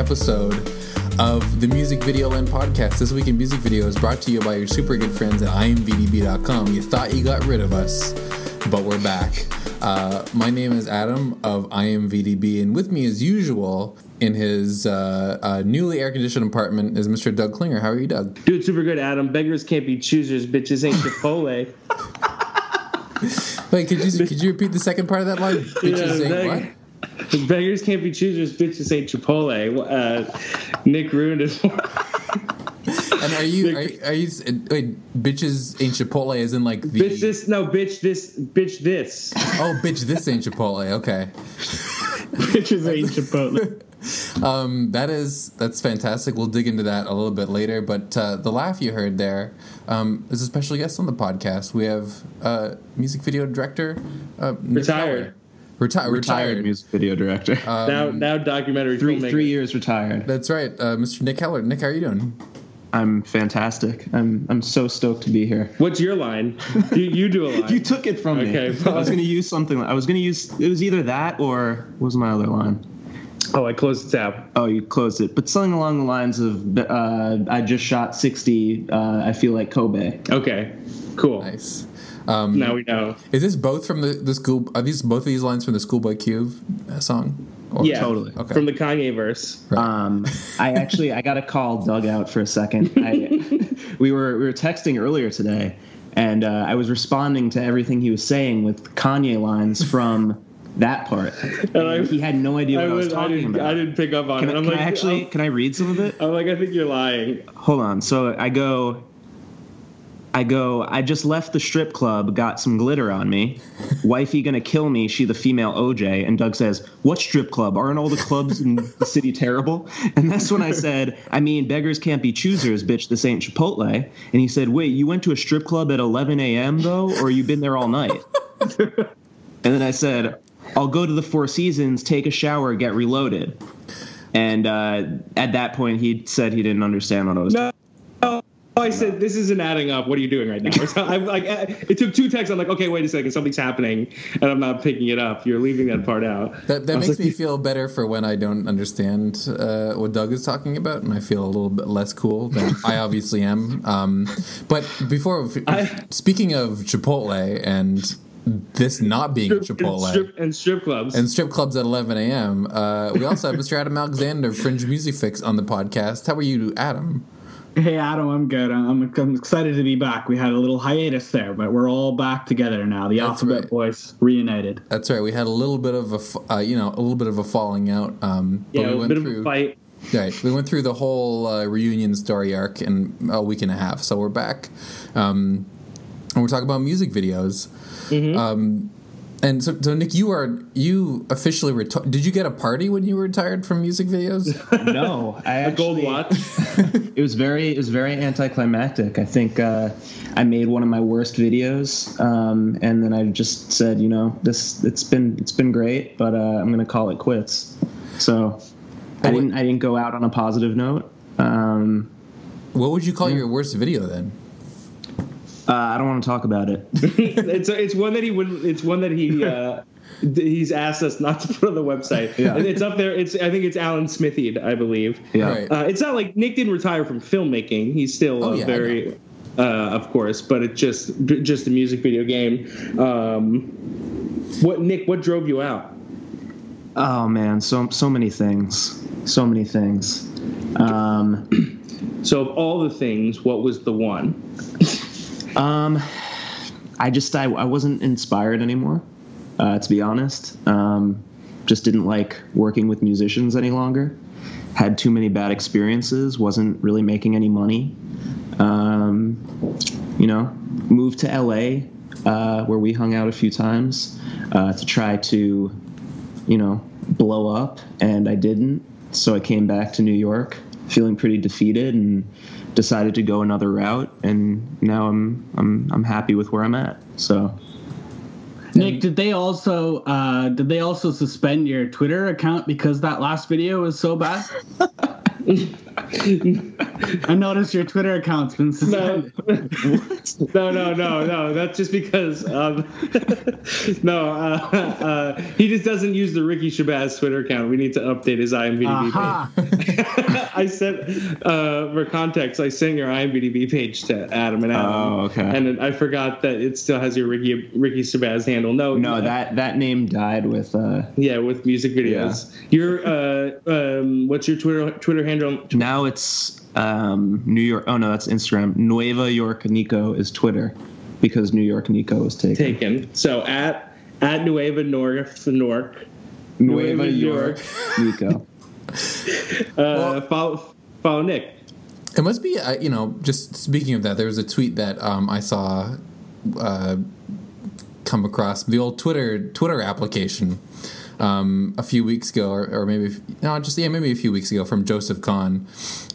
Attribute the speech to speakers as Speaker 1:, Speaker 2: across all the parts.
Speaker 1: episode of the Music Video Land podcast. This week in music video is brought to you by your super good friends at imvdb.com. You thought you got rid of us, but we're back. Uh, my name is Adam of IMVDB, and with me, as usual, in his uh, uh, newly air conditioned apartment is Mr. Doug Klinger. How are you, Doug?
Speaker 2: Dude, super good, Adam. Beggars can't be choosers. Bitches ain't Chipotle.
Speaker 1: Wait, could you could you repeat the second part of that line? Bitches
Speaker 2: Yeah,
Speaker 1: ain't what?
Speaker 2: Beggars can't be choosers. Bitches ain't Chipotle. Uh, Nick ruined it.
Speaker 1: And are you are, are you wait? Bitches ain't Chipotle as in like the
Speaker 2: bitch this. No, bitch this. Bitch this.
Speaker 1: oh bitch this ain't Chipotle. Okay.
Speaker 2: Bitches ain't Chipotle.
Speaker 1: Um, that is that's fantastic. We'll dig into that a little bit later. But uh, the laugh you heard there um, is a special guest on the podcast. We have uh, music video director uh,
Speaker 2: Retired.
Speaker 1: Keller. Reti- retired.
Speaker 3: music video director.
Speaker 2: now, now documentary
Speaker 3: three
Speaker 2: filmmaker.
Speaker 3: three years retired.
Speaker 1: That's right, uh, Mr. Nick Heller. Nick, how are you doing?
Speaker 3: I'm fantastic. I'm I'm so stoked to be here.
Speaker 2: What's your line? You, you do a line.
Speaker 3: You took it from me.
Speaker 2: Okay,
Speaker 3: I was gonna use something. I was gonna use. It was either that or what was my other line?
Speaker 2: oh, I closed the tab.
Speaker 3: Oh, you closed it. But something along the lines of, uh, I just shot 60. Uh, I feel like Kobe.
Speaker 2: Okay, cool.
Speaker 1: Nice. Um,
Speaker 2: Now we know.
Speaker 1: Is this both from the, the school? Are these both of these lines from the Schoolboy Q uh, song? Or-
Speaker 2: Yeah,
Speaker 3: totally.
Speaker 1: Okay.
Speaker 2: From the Kanye verse.
Speaker 1: Right.
Speaker 3: Um, I actually I got to call Doug out for a second. I, we were we were texting earlier today, and uh, I was responding to everything he was saying with Kanye lines from that part.
Speaker 2: And I-
Speaker 3: he had no idea
Speaker 2: I,
Speaker 3: what I was
Speaker 2: was, I,
Speaker 3: talking
Speaker 2: didn't,
Speaker 3: about.
Speaker 2: I didn't pick up on
Speaker 3: Can,
Speaker 2: it.
Speaker 3: I,
Speaker 2: I'm
Speaker 3: can
Speaker 2: like,
Speaker 3: I actually
Speaker 2: I'm,
Speaker 3: can I read some of it?
Speaker 2: I'm like, I think you're lying.
Speaker 3: Hold on. So I go. I go. I just left the strip club. Got some glitter on me. Wifey gonna kill me. She the female OJ. And Doug says, "What strip club? Aren't all the clubs in the city terrible?" And that's when I said, "I mean, beggars can't be choosers, bitch. This ain't Chipotle." And he said, "Wait, you went to a strip club at 11 a.m. though, or you been there all night?" and then I said, "I'll go to the Four Seasons, take a shower, get reloaded." And uh, at that point, he said he didn't understand what I was.
Speaker 2: No. I said this isn't adding up. What are you doing right now? So I'm like, eh, it took two texts. I'm like, okay, wait a second, something's happening, and I'm not picking it up. You're leaving that part out.
Speaker 1: That, that makes
Speaker 2: like,
Speaker 1: me feel better for when I don't understand uh, what Doug is talking about, and I feel a little bit less cool than I obviously am. Um, but before,
Speaker 2: I-
Speaker 1: speaking of Chipotle and this not being
Speaker 2: Strip-
Speaker 1: Chipotle
Speaker 2: and strip, and strip clubs.
Speaker 1: and strip clubs at 11 a.m., uh, we also have Mr. Adam Alexander, Fringe Music Fix, on the podcast. How are you, Adam?
Speaker 4: Hey Adam, I'm good. I'm, I'm excited to be back. We had a little hiatus there, but we're all back together now. The
Speaker 1: That's
Speaker 4: Alphabet
Speaker 1: right.
Speaker 4: Boys reunited.
Speaker 1: That's right. We had a little bit of a, uh, you know, a little bit of a falling out. Um, but
Speaker 2: yeah,
Speaker 1: we
Speaker 2: a bit
Speaker 1: through.
Speaker 2: of a fight.
Speaker 1: Right. We went through the whole uh, reunion story arc in a week and a half, so we're back. Um, and we're talking about music videos.
Speaker 2: Mm-hmm.
Speaker 1: Um, and so, so, Nick, you are you officially retired? Did you get a party when you were retired from music videos?
Speaker 3: No, I
Speaker 2: A gold watch.
Speaker 3: It was very, it was very anticlimactic. I think uh, I made one of my worst videos, um, and then I just said, you know, this it's been it's been great, but uh, I'm gonna call it quits. So I didn't I didn't go out on a positive note. Um,
Speaker 1: what would you call your worst video then?
Speaker 3: Uh, I don't want to talk about it.
Speaker 2: it's it's one that he would. It's one that he. Uh, He's asked us not to put on the website.
Speaker 3: Yeah.
Speaker 2: And It's up there. It's I think it's Alan Smithied, I believe.
Speaker 3: Yeah.
Speaker 1: Right.
Speaker 2: Uh, it's not like Nick didn't retire from filmmaking. He's still
Speaker 1: Oh,
Speaker 2: a
Speaker 1: yeah,
Speaker 2: very, uh, of course, but it's just just a music video game. Um, what Nick? What drove you out?
Speaker 3: Oh man, so so many things, so many things. Um,
Speaker 2: So of all the things, what was the one?
Speaker 3: Um, I just I, I wasn't inspired anymore, uh, to be honest. Um, just didn't like working with musicians any longer. Had too many bad experiences. Wasn't really making any money. Um, you know, moved to LA, uh, where we hung out a few times, uh, to try to, you know, blow up, and I didn't. So I came back to New York, feeling pretty defeated, and decided to go another route. And now I'm I'm I'm happy with where I'm at. So
Speaker 4: Nick, did they also uh, did they also suspend your Twitter account because that last video was so bad? I noticed your Twitter account's been
Speaker 2: No,
Speaker 4: suspended.
Speaker 2: no, no, no, no. That's just because. Um, no, uh, uh, he just doesn't use the Ricky Shabazz Twitter account. We need to update his IMDb page. I sent, uh, for context, I sent your IMDb page to Adam and Adam.
Speaker 3: Oh, okay.
Speaker 2: And I forgot that it still has your Ricky Ricky Shabazz handle. No,
Speaker 3: No, that that name died with. Uh,
Speaker 2: yeah, with music videos. Your uh, um, what's your Twitter Twitter handle?
Speaker 3: now it's um, New York. Oh no, that's Instagram. Nueva York Nico is Twitter because New York Nico was taken.
Speaker 2: Taken. So at at Nueva North Nork.
Speaker 3: Nueva
Speaker 2: Nueva
Speaker 3: York Nico.
Speaker 2: Uh, follow follow Nick.
Speaker 1: It must be, uh, you know, just speaking of that, there was a tweet that um, I saw uh, come across the old Twitter Twitter application um, a few weeks ago, or, or maybe no, just yeah, maybe a few weeks ago from Joseph Kahn,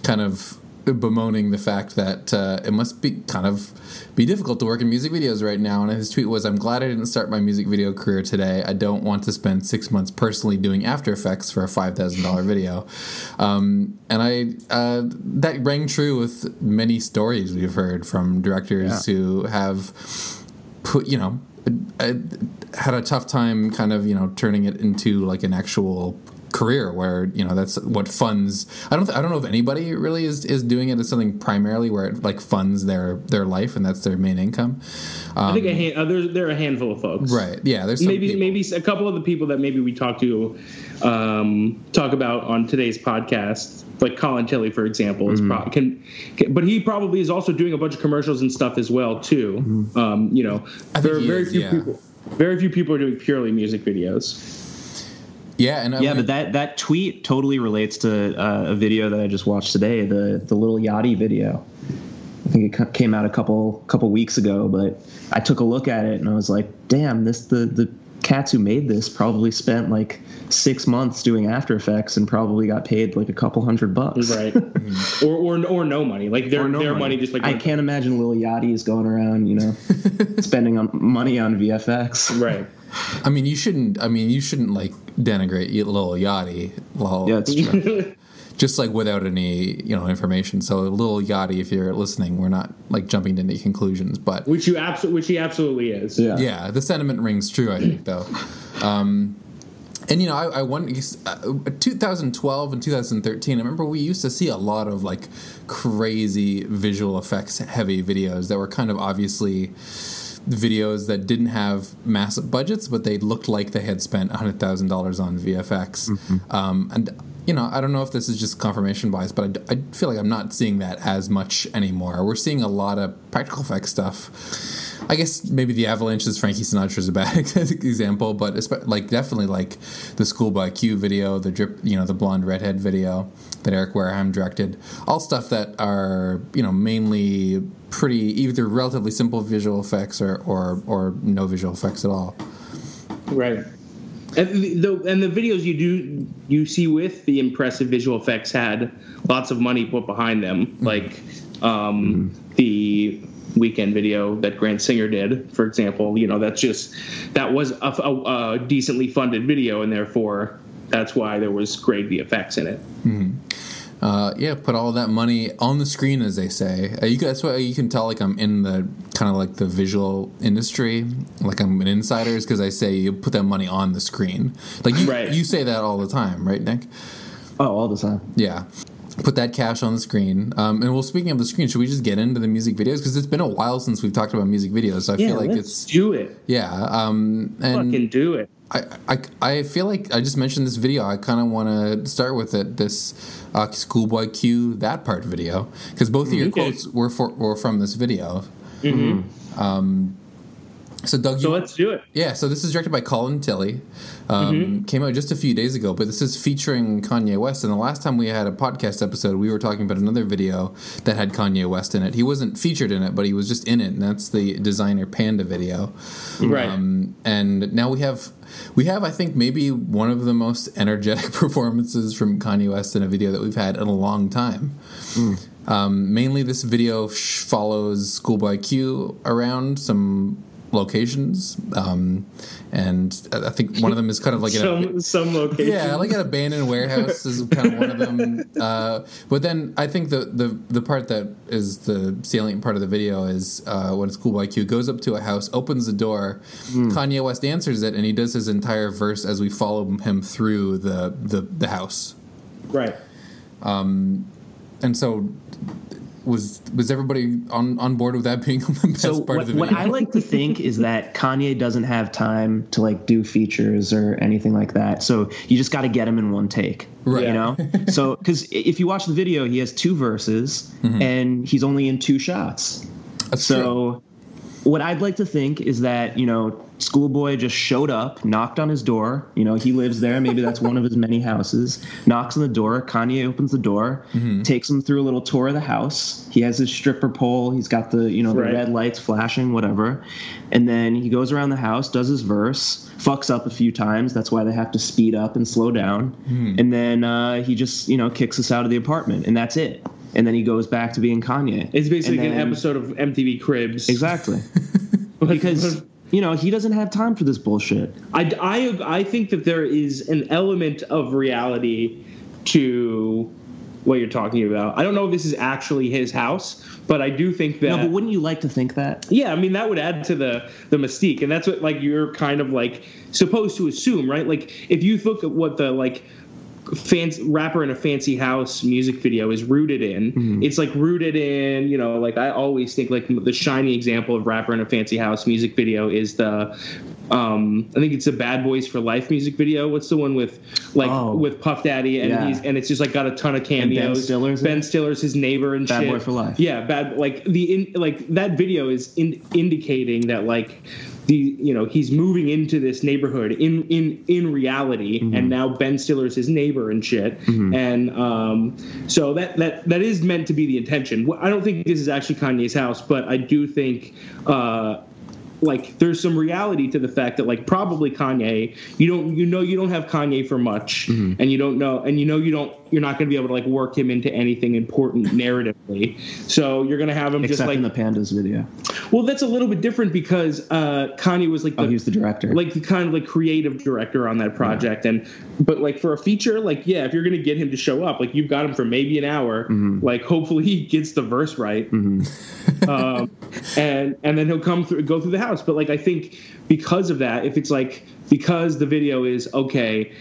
Speaker 1: kind of bemoaning the fact that uh, it must be kind of be difficult to work in music videos right now. And his tweet was, "I'm glad I didn't start my music video career today. I don't want to spend six months personally doing After Effects for a five thousand dollar video." Um, and I uh, that rang true with many stories we've heard from directors
Speaker 3: Yeah.
Speaker 1: who have put you know uh, had a tough time kind of you know turning it into like an actual career where you know that's what funds i don't th- i don't know if anybody really is is doing it as something primarily where it like funds their their life and that's their main income
Speaker 2: I think a hand, uh, there's there are a handful of folks.
Speaker 1: right yeah there's some
Speaker 2: Maybe
Speaker 1: people-
Speaker 2: maybe a couple of the people that maybe we talk to um, talk about on today's podcast, like Colin Tilley, for example, is pro- can, can, but he probably is also doing a bunch of commercials and stuff as well too. Um, you know,
Speaker 1: I think
Speaker 2: there are very
Speaker 1: is,
Speaker 2: few
Speaker 1: yeah.
Speaker 2: people. Very few people are doing purely music videos.
Speaker 1: Yeah and I
Speaker 3: Yeah,
Speaker 1: mean-
Speaker 3: but that that tweet totally relates to uh, a video that I just watched today, the the Lil Yachty video. I think it came out a couple couple weeks ago, but I took a look at it and I was like, "Damn, this the the cats who made this probably spent like six months doing After Effects and probably got paid like a couple hundred bucks."
Speaker 2: Right, or, or or no money. Like their
Speaker 3: no
Speaker 2: their
Speaker 3: money.
Speaker 2: money just like
Speaker 3: I can't imagine Lil Yachty is going around, you know, spending on money on VFX.
Speaker 2: Right.
Speaker 1: I mean you shouldn't i mean you shouldn't like denigrate Lil Yachty lol.
Speaker 3: Yeah, it's true.
Speaker 1: just like without any you know information so Lil Yachty if you're listening we're not like jumping to any conclusions but
Speaker 2: Which you absolutely, which he absolutely is.
Speaker 3: Yeah.
Speaker 1: yeah the sentiment rings true i think though um and you know i, I wonder uh, 2012 and 2013 i remember we used to see a lot of like crazy visual effects heavy videos that were kind of obviously videos that didn't have massive budgets but they looked like they had spent $100000 on vfx um, and you know i don't know if this is just confirmation bias but I feel like i'm not seeing that as much anymore. We're seeing a lot of practical effects stuff. I guess maybe the Avalanche's Frankie Sinatra's a bad example, but like definitely like the Schoolboy Q video, the drip, you know, the blonde redhead video that Eric Wareheim directed, all stuff that are you know mainly pretty either relatively simple visual effects or or, or no visual effects at all.
Speaker 2: Right. And the, and the videos you do you see with the impressive visual effects had lots of money put behind them, mm-hmm. like um, mm-hmm. the Weeknd video that Grant Singer did, for example. You know, that's just that was a, a, a decently funded video, and therefore that's why there was great effects in it. Mm-hmm.
Speaker 1: Uh, yeah, put all that money on the screen, as they say. Uh, you that's why you can tell like I'm in the kind of like the visual industry, like I'm an insider, is because I say you put that money on the screen. Like you,
Speaker 2: Right.
Speaker 1: you say that all the time, right, Nick?
Speaker 3: Oh, all the time.
Speaker 1: Yeah. Put that cash on the screen. Um, and well, speaking of the screen, should we just get into the music videos? Because it's been a while since we've talked about music videos. So I
Speaker 2: Yeah,
Speaker 1: feel like
Speaker 2: let's
Speaker 1: it's
Speaker 2: do it.
Speaker 1: yeah. Um, and
Speaker 2: Fucking do it.
Speaker 1: I, I, I feel like I just mentioned this video. I kind of want to start with it. This uh, Schoolboy Q that part video because both of your
Speaker 2: Okay.
Speaker 1: quotes were for, were from this video.
Speaker 2: Mm-hmm.
Speaker 1: Um, so Doug,
Speaker 2: So
Speaker 1: you,
Speaker 2: let's do it.
Speaker 1: yeah. So this is directed by Colin Tilley. Um,
Speaker 2: Mm-hmm.
Speaker 1: Came out just a few days ago, but this is featuring Kanye West. And the last time we had a podcast episode, we were talking about another video that had Kanye West in it. He wasn't featured in it, but he was just in it, and that's the Desiigner Panda video.
Speaker 2: Right.
Speaker 1: Um, and now we have we have I think maybe one of the most energetic performances from Kanye West in a video that we've had in a long time. Um, mainly, this video sh- follows Schoolboy Q around some locations, um, and I I think one of them is kind of like in a,
Speaker 2: some some location.
Speaker 1: yeah, like an abandoned warehouse is kind of one of them. Uh, but then I think the, the the part that is the salient part of the video is uh, when Schoolboy Q goes up to a house, opens the door, Kanye West answers it, and he does his entire verse as we follow him through the the, the house.
Speaker 2: right.
Speaker 1: Um, and so. Was was everybody on, on board with that being the best
Speaker 3: So
Speaker 1: part
Speaker 3: what,
Speaker 1: of the
Speaker 3: what
Speaker 1: video?
Speaker 3: I like to think is that Kanye doesn't have time to like do features or anything like that. So you just got to get him in one take.
Speaker 1: Right.
Speaker 3: You know? so cuz if you watch the video, he has two verses
Speaker 1: Mm-hmm.
Speaker 3: and he's only in two shots.
Speaker 1: That's true.
Speaker 3: What I'd like to think is that, you know, Schoolboy just showed up, knocked on his door. You know, he lives there. Maybe that's one of his many houses. Knocks on the door. Kanye opens the door,
Speaker 1: Mm-hmm.
Speaker 3: takes him through a little tour of the house. He has his stripper pole. He's got the, you know, the
Speaker 2: Right.
Speaker 3: red lights flashing, whatever. And then he goes around the house, does his verse, fucks up a few times. That's why they have to speed up and slow down.
Speaker 1: Hmm.
Speaker 3: And then uh, he just, you know, kicks us out of the apartment, and that's it. And then he goes back to being Kanye.
Speaker 2: It's basically
Speaker 3: And
Speaker 2: an episode of MTV Cribs.
Speaker 3: Exactly. because you know he doesn't have time for this bullshit.
Speaker 2: I, I, I think that there is an element of reality to what you're talking about. I don't know if this is actually his house, but I do think that.
Speaker 3: No, but wouldn't you like to think that?
Speaker 2: yeah, I mean that would add to the the mystique, and that's what like you're kind of like supposed to assume, right? Like if you look at what the like fancy rapper in a fancy house music video is rooted in it's like rooted in you know like i always think like the shiny example of rapper in a fancy house music video is the um i think it's the bad boys for life music video what's the one with like
Speaker 3: Oh.
Speaker 2: with puff daddy and
Speaker 3: Yeah.
Speaker 2: he's and it's just like got a ton of cameos
Speaker 3: And
Speaker 2: Ben
Speaker 3: Stiller's ben
Speaker 2: stiller's his neighbor and.
Speaker 3: Bad
Speaker 2: shit
Speaker 3: Boy for Life.
Speaker 2: yeah bad like the in, like that video is in, indicating that like the you know he's moving into this neighborhood in in in reality
Speaker 3: Mm-hmm.
Speaker 2: and now ben stiller's his neighbor and shit and um so that that that is meant to be the intention i don't think this is actually kanye's house but i do think uh like there's some reality to the fact that like probably Kanye you don't you know you don't have Kanye for much
Speaker 3: Mm-hmm.
Speaker 2: and you don't know and you know you don't you're not going to be able to like work him into anything important narratively so you're going to have him
Speaker 3: Except
Speaker 2: just like
Speaker 3: in the Pandas video.
Speaker 2: well that's a little bit different because uh Kanye was like the,
Speaker 3: Oh, he was the director.
Speaker 2: like the kind of like creative director on that project and but like for a feature like yeah if you're gonna get him to show up like you've got him for maybe an hour
Speaker 3: Mm-hmm.
Speaker 2: like hopefully he gets the verse right um, and and then he'll come through go through the house but like i think because of that if it's like because the video is okay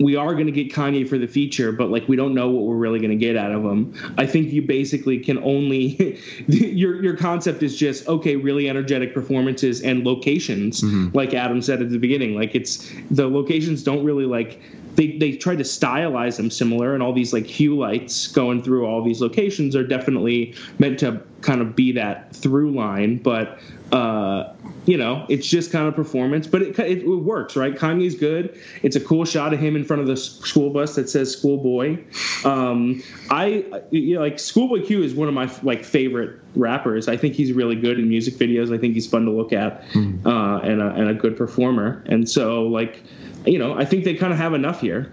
Speaker 2: we are going to get Kanye for the feature, but like we don't know what we're really going to get out of him. I think you basically can only your your concept is just okay, really energetic performances and locations, like Adam said at the beginning. Like it's the locations don't really like they they try to stylize them similar, and all these like hue lights going through all these locations are definitely meant to kind of be that through line, but. uh you know, it's just kind of performance, but it, it, it works, right? Kanye's good. It's a cool shot of him in front of the school bus that says "Schoolboy." Um, I, you know, like Schoolboy Q is one of my like favorite rappers. I think he's really good in music videos. I think he's fun to look at uh, and a, and a good performer. And so, like, you know, I think they kind of have enough here.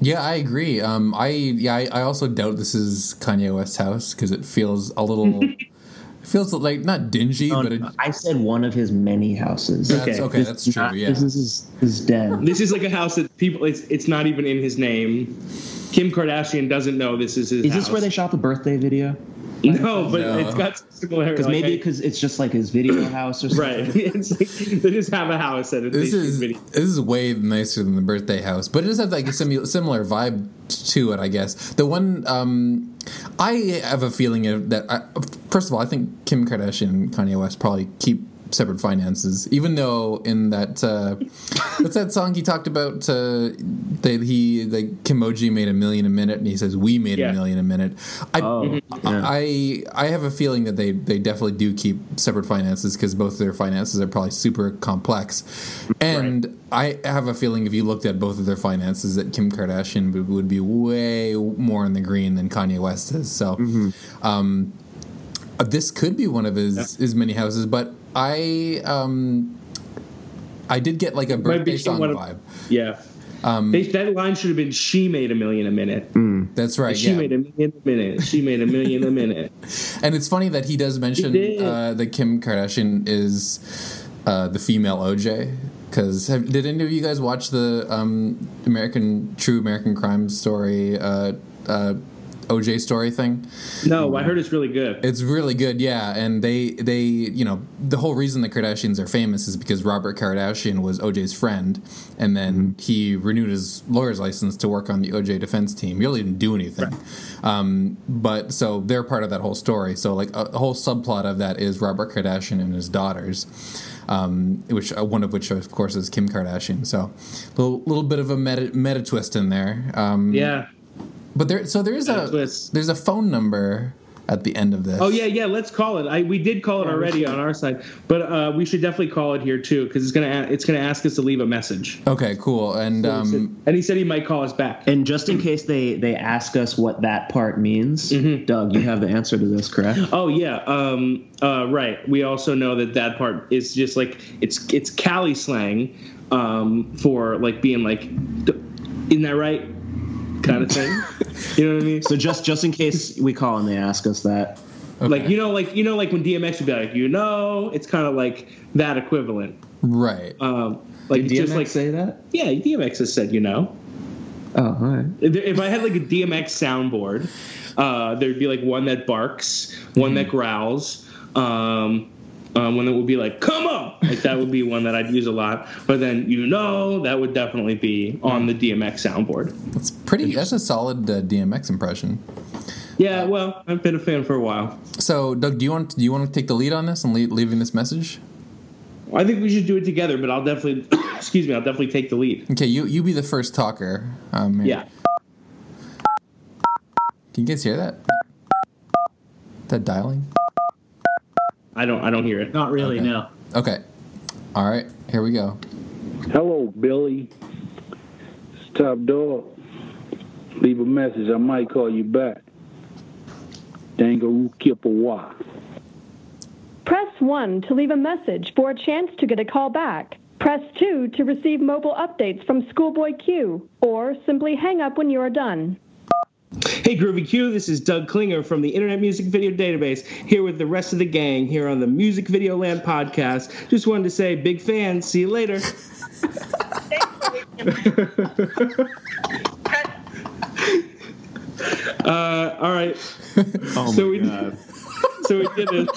Speaker 1: Yeah, I agree. Um, I yeah, I, I also doubt this is Kanye West's house because it feels a little, it feels like not dingy,
Speaker 3: Oh,
Speaker 1: but it,
Speaker 3: I said one of his many houses.
Speaker 1: that's okay.
Speaker 2: Okay.
Speaker 1: that's true.
Speaker 3: not-
Speaker 1: yeah,
Speaker 3: This is his, his den.
Speaker 2: This is like a house that people. It's it's not even in his name. Kim Kardashian doesn't know this is his.
Speaker 3: Is this where they shot the birthday video?
Speaker 2: No, but
Speaker 1: No.
Speaker 2: it's got similarity.
Speaker 3: Because maybe because it's just like his video house or something.
Speaker 2: Right. It's like, they just have a house at a
Speaker 1: this is
Speaker 2: video.
Speaker 1: this is way nicer than the birthday house, but it does have like a simu- similar vibe to it, I guess. The one um, I have a feeling of that. I, first of all, I think Kim Kardashian and Kanye West probably keep separate finances, even though in that uh, what's that song he talked about? Uh, that he like Kimoji made a million a minute, and he says we made
Speaker 2: Yeah.
Speaker 1: a million a minute. I,
Speaker 3: Oh, yeah.
Speaker 1: I I have a feeling that they they definitely do keep separate finances because both of their finances are probably super complex, and I have a feeling if you looked at both of their finances, that Kim Kardashian would, would be way more in the green than Kanye West is. So, um, uh, this could be one of his his many houses, but I um. I did get like a
Speaker 2: Might be
Speaker 1: birthday song
Speaker 2: of-
Speaker 1: vibe.
Speaker 2: Yeah. They, that line should have been "She made a million a minute."
Speaker 1: That's right.
Speaker 2: She
Speaker 1: yeah.
Speaker 2: made a million a minute. She made a million a minute.
Speaker 1: And it's funny that he does mention
Speaker 2: He
Speaker 1: uh, that Kim Kardashian is uh, the female OJ. Because did any of you guys watch the um, American True American Crime Story uh, uh, OJ story thing?
Speaker 2: No, I heard it's really good.
Speaker 1: It's really good, yeah. And they they you know the whole reason the Kardashians are famous is because Robert Kardashian was OJ's friend, and then he renewed his lawyer's license to work on the OJ defense team. He really didn't do anything, um, but so they're part of that whole story. So like a, a whole subplot of that is Robert Kardashian and his daughters. Um, which uh, one of which of course is Kim Kardashian. So a little, little bit of a meta, meta twist in there. Um,
Speaker 2: Yeah.
Speaker 1: But there so there is a
Speaker 2: twist.
Speaker 1: there's a phone number at the end of this.
Speaker 2: Oh yeah, yeah. Let's call it. I we did call it already on our side, but uh, we should definitely call it here too because it's gonna it's gonna ask us to leave a message.
Speaker 1: Okay, cool. And um,
Speaker 2: and he said he might call us back.
Speaker 3: And just in case they they ask us what that part means,
Speaker 2: Mm-hmm.
Speaker 3: Doug, you have the answer to this, correct?
Speaker 2: Oh yeah, um, uh, right. We also know that that part is just like it's it's Cali slang um, for like being like, "D- isn't that right? Kind of thing. you know what I mean?
Speaker 3: So just just in case we call and they ask us that,
Speaker 2: Like you know, like you know, like when DMX would be like, you know, it's kind of like that equivalent.
Speaker 1: right.
Speaker 2: Um, like
Speaker 3: did
Speaker 2: just like
Speaker 3: say that?
Speaker 2: yeah, DMX has said, you know.
Speaker 3: Oh, all right.
Speaker 2: If if I had like a DMX soundboard, uh, there'd be like one that barks, one that growls, um, um, one that would be like "come on," like that would be one that I'd use a lot. But then you know that would definitely be on the DMX soundboard.
Speaker 1: That's pretty. That's a solid uh, DMX impression.
Speaker 2: Yeah, well, I've been a fan for a while.
Speaker 1: So, Doug, do you want do you want to take the lead on this and leave, leaving this message?
Speaker 2: I think we should do it together, but I'll definitely, excuse me, I'll definitely take the lead.
Speaker 1: Okay, you you be the first talker. Um.
Speaker 2: Yeah.
Speaker 1: Can you guys hear that? That dialing.
Speaker 2: I don't, I don't hear it.
Speaker 4: Not really,
Speaker 1: Okay.
Speaker 4: no.
Speaker 1: Okay. All right. Here we go.
Speaker 5: Hello, Billy. It's Top Dog. Leave a message. I might call you back. Dangaroo Kippawa.
Speaker 6: Press 1 to leave a message for a chance to get a call back. Press 2 to receive mobile updates from Schoolboy Q, or simply hang up when you are done.
Speaker 2: Hey, Groovy Q, this is Doug Klinger from the Internet Music Video Database, here with the rest of the gang here on the Music Video Land podcast. Just wanted to say, big fan. See you later. uh, all right.
Speaker 3: Oh
Speaker 2: So we-
Speaker 3: god.
Speaker 2: So we did it.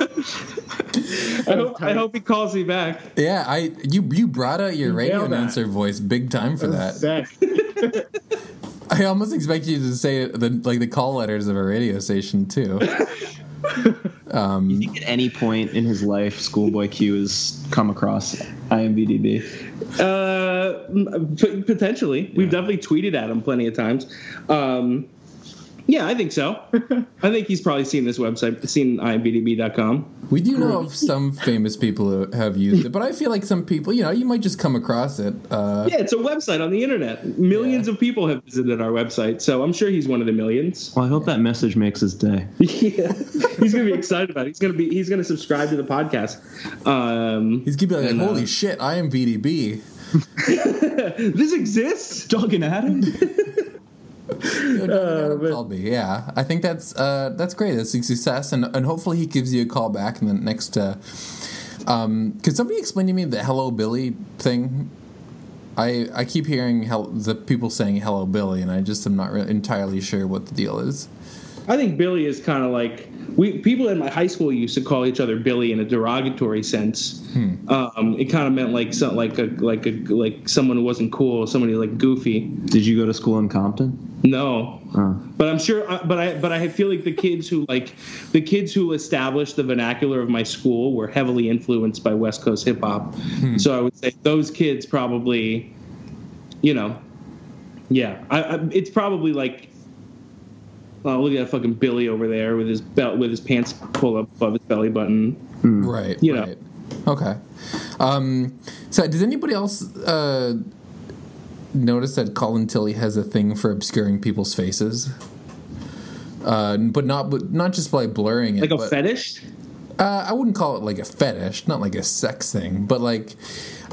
Speaker 2: I hope, I hope he calls me back.
Speaker 1: Yeah, I you you brought out your radio announcer voice big time for that.
Speaker 4: Sick.
Speaker 1: I almost expect you to say the like the call letters of a radio station too.
Speaker 3: You think At any point in his life, Schoolboy Q has come across IMVDB.
Speaker 2: Uh, m- p- potentially. We've definitely tweeted at him plenty of times. Um, yeah, I think so. I think he's probably seen this website, seen imvdb.com.
Speaker 1: We do know of some famous people who have used it, but I feel like some people, you know, you might just come across it. Uh,
Speaker 2: Yeah, it's a website on the internet. Millions of people have visited our website, so I'm sure he's one of the millions.
Speaker 3: Well, I hope that message makes his day.
Speaker 2: yeah, he's gonna be excited about it. He's gonna be he's gonna subscribe to the podcast. Um,
Speaker 1: he's gonna be like,
Speaker 2: And, uh,
Speaker 1: "Holy shit, I am VDB."
Speaker 2: this exists.
Speaker 3: Doug and Adam?
Speaker 1: Uh, called me. Yeah, I think that's uh, that's great. That's a success, and and hopefully he gives you a call back in the next. Uh, um, could somebody explain to me the "Hello Billy" thing? I I keep hearing hel- the people saying "Hello Billy," and I just am not really entirely sure what the deal is.
Speaker 2: I think Billy is kind of like we people in my high school used to call each other Billy in a derogatory sense. Um, it kind of meant like some, like a like a like someone who wasn't cool, somebody like goofy.
Speaker 3: Did you go to school in Compton?
Speaker 2: No,
Speaker 3: Oh.
Speaker 2: but I'm sure. uh, But I but I feel like the kids who like the kids who established the vernacular of my school were heavily influenced by West Coast hip hop. So I would say those kids probably, you know, yeah, I, I, it's probably like. Oh, look at that fucking Billy over there with his belt, with his pants pulled up above his belly button.
Speaker 1: Right.
Speaker 2: You know.
Speaker 1: right. Okay. Um, so, does anybody else uh, notice that Colin Tilley has a thing for obscuring people's faces? Uh, but not, but not just by blurring it.
Speaker 2: Like a
Speaker 1: but,
Speaker 2: fetish.
Speaker 1: uh, I wouldn't call it like a fetish, not like a sex thing, but like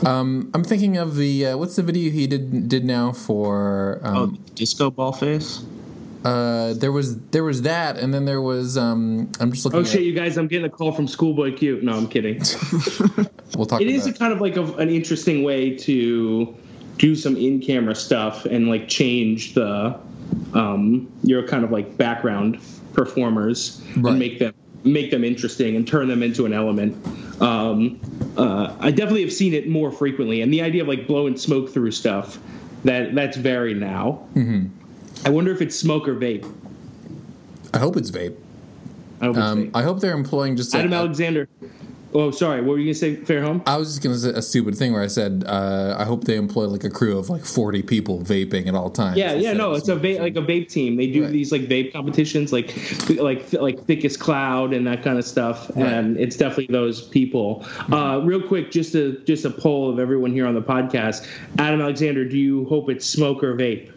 Speaker 1: um, I'm thinking of the uh, what's the video he did did now for
Speaker 3: Oh,
Speaker 1: um,
Speaker 3: disco ball face.
Speaker 1: Uh, there was there was that, and then there was um, I'm just looking.
Speaker 2: Oh
Speaker 1: at,
Speaker 2: shit, you guys! I'm getting a call from Schoolboy Q. No, I'm kidding.
Speaker 1: We'll talk.
Speaker 2: It is a kind of like a, an interesting way to do some in-camera stuff and like change the um, your kind of like background performers
Speaker 1: Right.
Speaker 2: and make them make them interesting and turn them into an element. Um, uh, I definitely have seen it more frequently, and the idea of like blowing smoke through stuff that that's very now. Mm-hmm. I wonder if it's smoke or vape.
Speaker 1: I hope it's vape.
Speaker 2: I hope
Speaker 1: Um,
Speaker 2: vape.
Speaker 1: I hope they're employing just. a-
Speaker 2: Adam Alexander. Oh, sorry. What were you gonna say, Fairholm?
Speaker 1: I was just gonna say a stupid thing where I said uh, I hope they employ like a crew of like 40 people vaping at all times.
Speaker 2: Yeah, yeah, no, it's a vape, like a vape team. They do
Speaker 1: Right.
Speaker 2: these like vape competitions, like like like thickest cloud and that kind of stuff.
Speaker 1: Right.
Speaker 2: And it's definitely those people. Uh, real quick, just a just a poll of everyone here on the podcast. Adam Alexander, do you hope it's smoke or vape?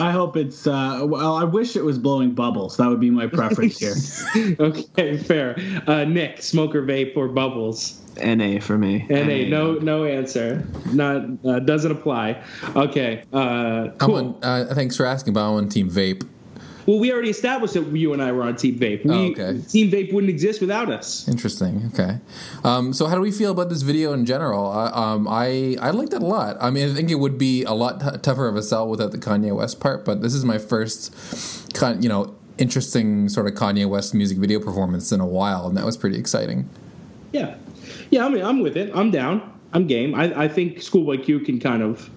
Speaker 4: I hope it's. Uh, well, I wish it was blowing bubbles. That would be my preference here.
Speaker 2: okay, fair. Uh, Nick, smoke or vape or bubbles?
Speaker 3: NA for me.
Speaker 2: NA, no, no answer. Not uh, doesn't apply. Okay, uh,
Speaker 1: I'm
Speaker 2: cool.
Speaker 1: on, uh, thanks for asking, but I'm on Team Vape.
Speaker 2: Well, we already established that you and I were on Team Vape. We,
Speaker 1: Oh, okay.
Speaker 2: Team Vape wouldn't exist without us.
Speaker 1: Interesting. Okay. Um, so, how do we feel about this video in general? I, um, I I liked it a lot. I mean, I think it would be a lot t- tougher of a sell without the Kanye West part, but this is my first, con- you know, interesting sort of Kanye West music video performance in a while, and that was pretty exciting.
Speaker 2: Yeah, yeah. I mean, I'm with it. I'm down. I'm game. I, I think Schoolboy Q can kind of.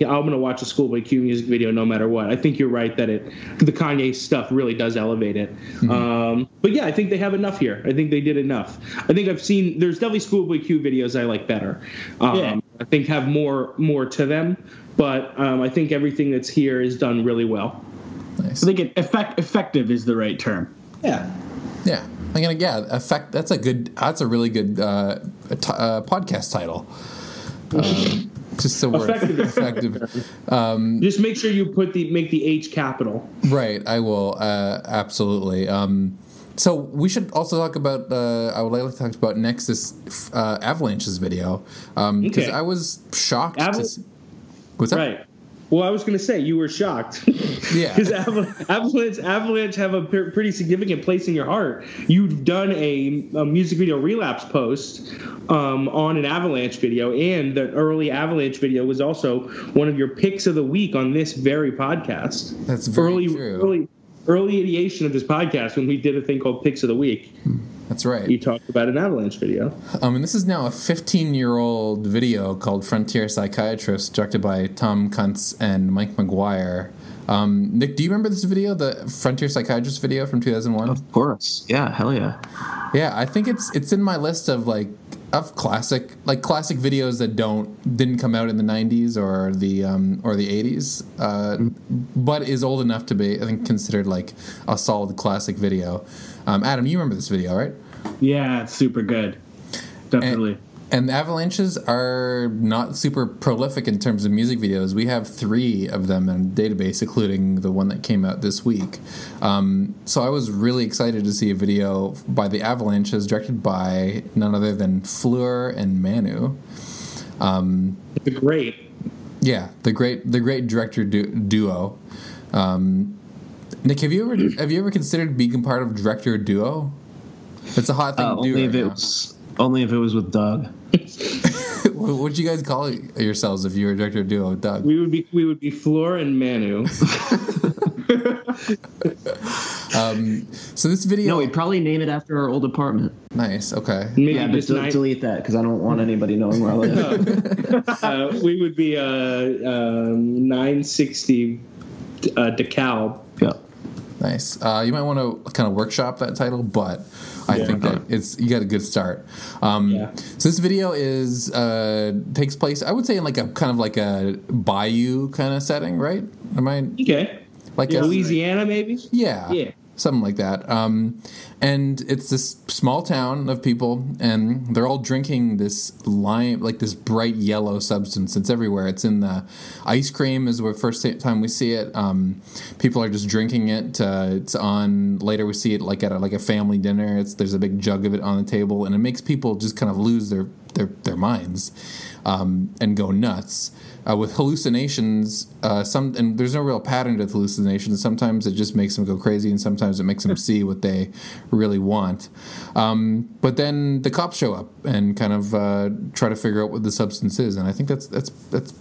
Speaker 2: Yeah, I'm gonna watch a Schoolboy Q music video no matter what. I think you're right that it, the Kanye stuff really does elevate it. Um, but yeah, I think they have enough here. I think they did enough. I think I've seen. There's definitely Schoolboy Q videos I like better. Um,
Speaker 4: Yeah.
Speaker 2: I think have more more to them. But um, I think everything that's here is done really well.
Speaker 1: Nice.
Speaker 4: I think it, effect, effective is the right term.
Speaker 2: Yeah.
Speaker 1: Yeah. I'm gonna yeah. Effect. That's a good. That's a really good uh, t- uh, podcast title. Um, just the word
Speaker 2: Effective.
Speaker 1: effective.
Speaker 2: Just make sure you put the make the H capital.
Speaker 1: Right, I will uh, absolutely. Um, so we should also talk about. Uh, I would like to talk about Nexus uh, Avalanche's video because
Speaker 2: Okay.
Speaker 1: I was shocked. to
Speaker 2: Aval-
Speaker 1: see, what's that?
Speaker 2: Right. Well, I was going to say you were shocked.
Speaker 1: Yeah.
Speaker 2: Because Avalanche, Avalanche have a pretty significant place in your heart. You've done a, a music video relapse post um, on an Avalanche video, and the early Avalanche video was also one of your picks of the week on this very podcast.
Speaker 1: That's very
Speaker 2: early,
Speaker 1: true.
Speaker 2: early, early ideation of this podcast when we did a thing called Picks of the Week.
Speaker 1: That's right.
Speaker 2: You talked about an Avalanche video.
Speaker 1: Um, and this is now a 15 year old video called Frontier Psychiatrist, directed by Tom Kuntz and Mike Maguire. Um, Nick, do you remember this video, the Frontier Psychiatrist video from 2001?
Speaker 3: Of course. Yeah. Hell yeah.
Speaker 1: Yeah, I think it's it's in my list of like of classic like classic videos that don't didn't come out in the 90s or the um, or the 80s, uh, but is old enough to be I think considered like a solid classic video. Um, Adam, you remember this video, right?
Speaker 4: Yeah, it's super good. Definitely.
Speaker 1: And the Avalanches are not super prolific in terms of music videos. We have three of them in database, including the one that came out this week. Um, so I was really excited to see a video by the Avalanches, directed by none other than Fleur and Manu.
Speaker 2: The great.
Speaker 1: Yeah, the great the great director du- duo. Um, Nick, have you ever have you ever considered being part of director duo? It's a hot thing
Speaker 3: Uh,
Speaker 1: to do.
Speaker 3: only if
Speaker 1: right
Speaker 3: it
Speaker 1: now.
Speaker 3: was only if it was with Doug.
Speaker 1: What would you guys call yourselves if you were director duo, with Doug?
Speaker 2: We would be we would be Fleur and Manu.
Speaker 1: um, So this video,
Speaker 3: No, we'd probably name it after our old apartment.
Speaker 1: nice. Okay.
Speaker 2: Maybe
Speaker 3: Yeah, but
Speaker 2: just
Speaker 3: del-
Speaker 2: nine,
Speaker 3: delete that because I don't want anybody knowing where I live.
Speaker 2: uh, we would be uh, um, 960 uh, DeKalb.
Speaker 3: Yeah.
Speaker 1: Nice. Uh, you might want to kind of workshop that title, but I
Speaker 2: Yeah.
Speaker 1: think that it's you got a good start. Um,
Speaker 2: Yeah.
Speaker 1: So this video is uh, takes place, I would say, in like a kind of like a bayou kind of setting, right? Am I
Speaker 2: Okay.
Speaker 1: like a
Speaker 2: Louisiana, maybe?
Speaker 1: yeah?
Speaker 2: Yeah.
Speaker 1: Something like that. Um, and it's this small town of people, and they're all drinking this lime, like this bright yellow substance. It's everywhere. It's in the ice cream. Is the first time we see it. Um, people are just drinking it. Uh, it's on later. We see it like at a, like a family dinner. It's there's a big jug of it on the table, and it makes people just kind of lose their their their minds um, and go nuts. Uh, with hallucinations, uh, some and there's no real pattern to hallucinations. Sometimes it just makes them go crazy, and sometimes it makes them see what they really want. Um, but then the cops show up and kind of uh, try to figure out what the substance is, and I think that's that's that's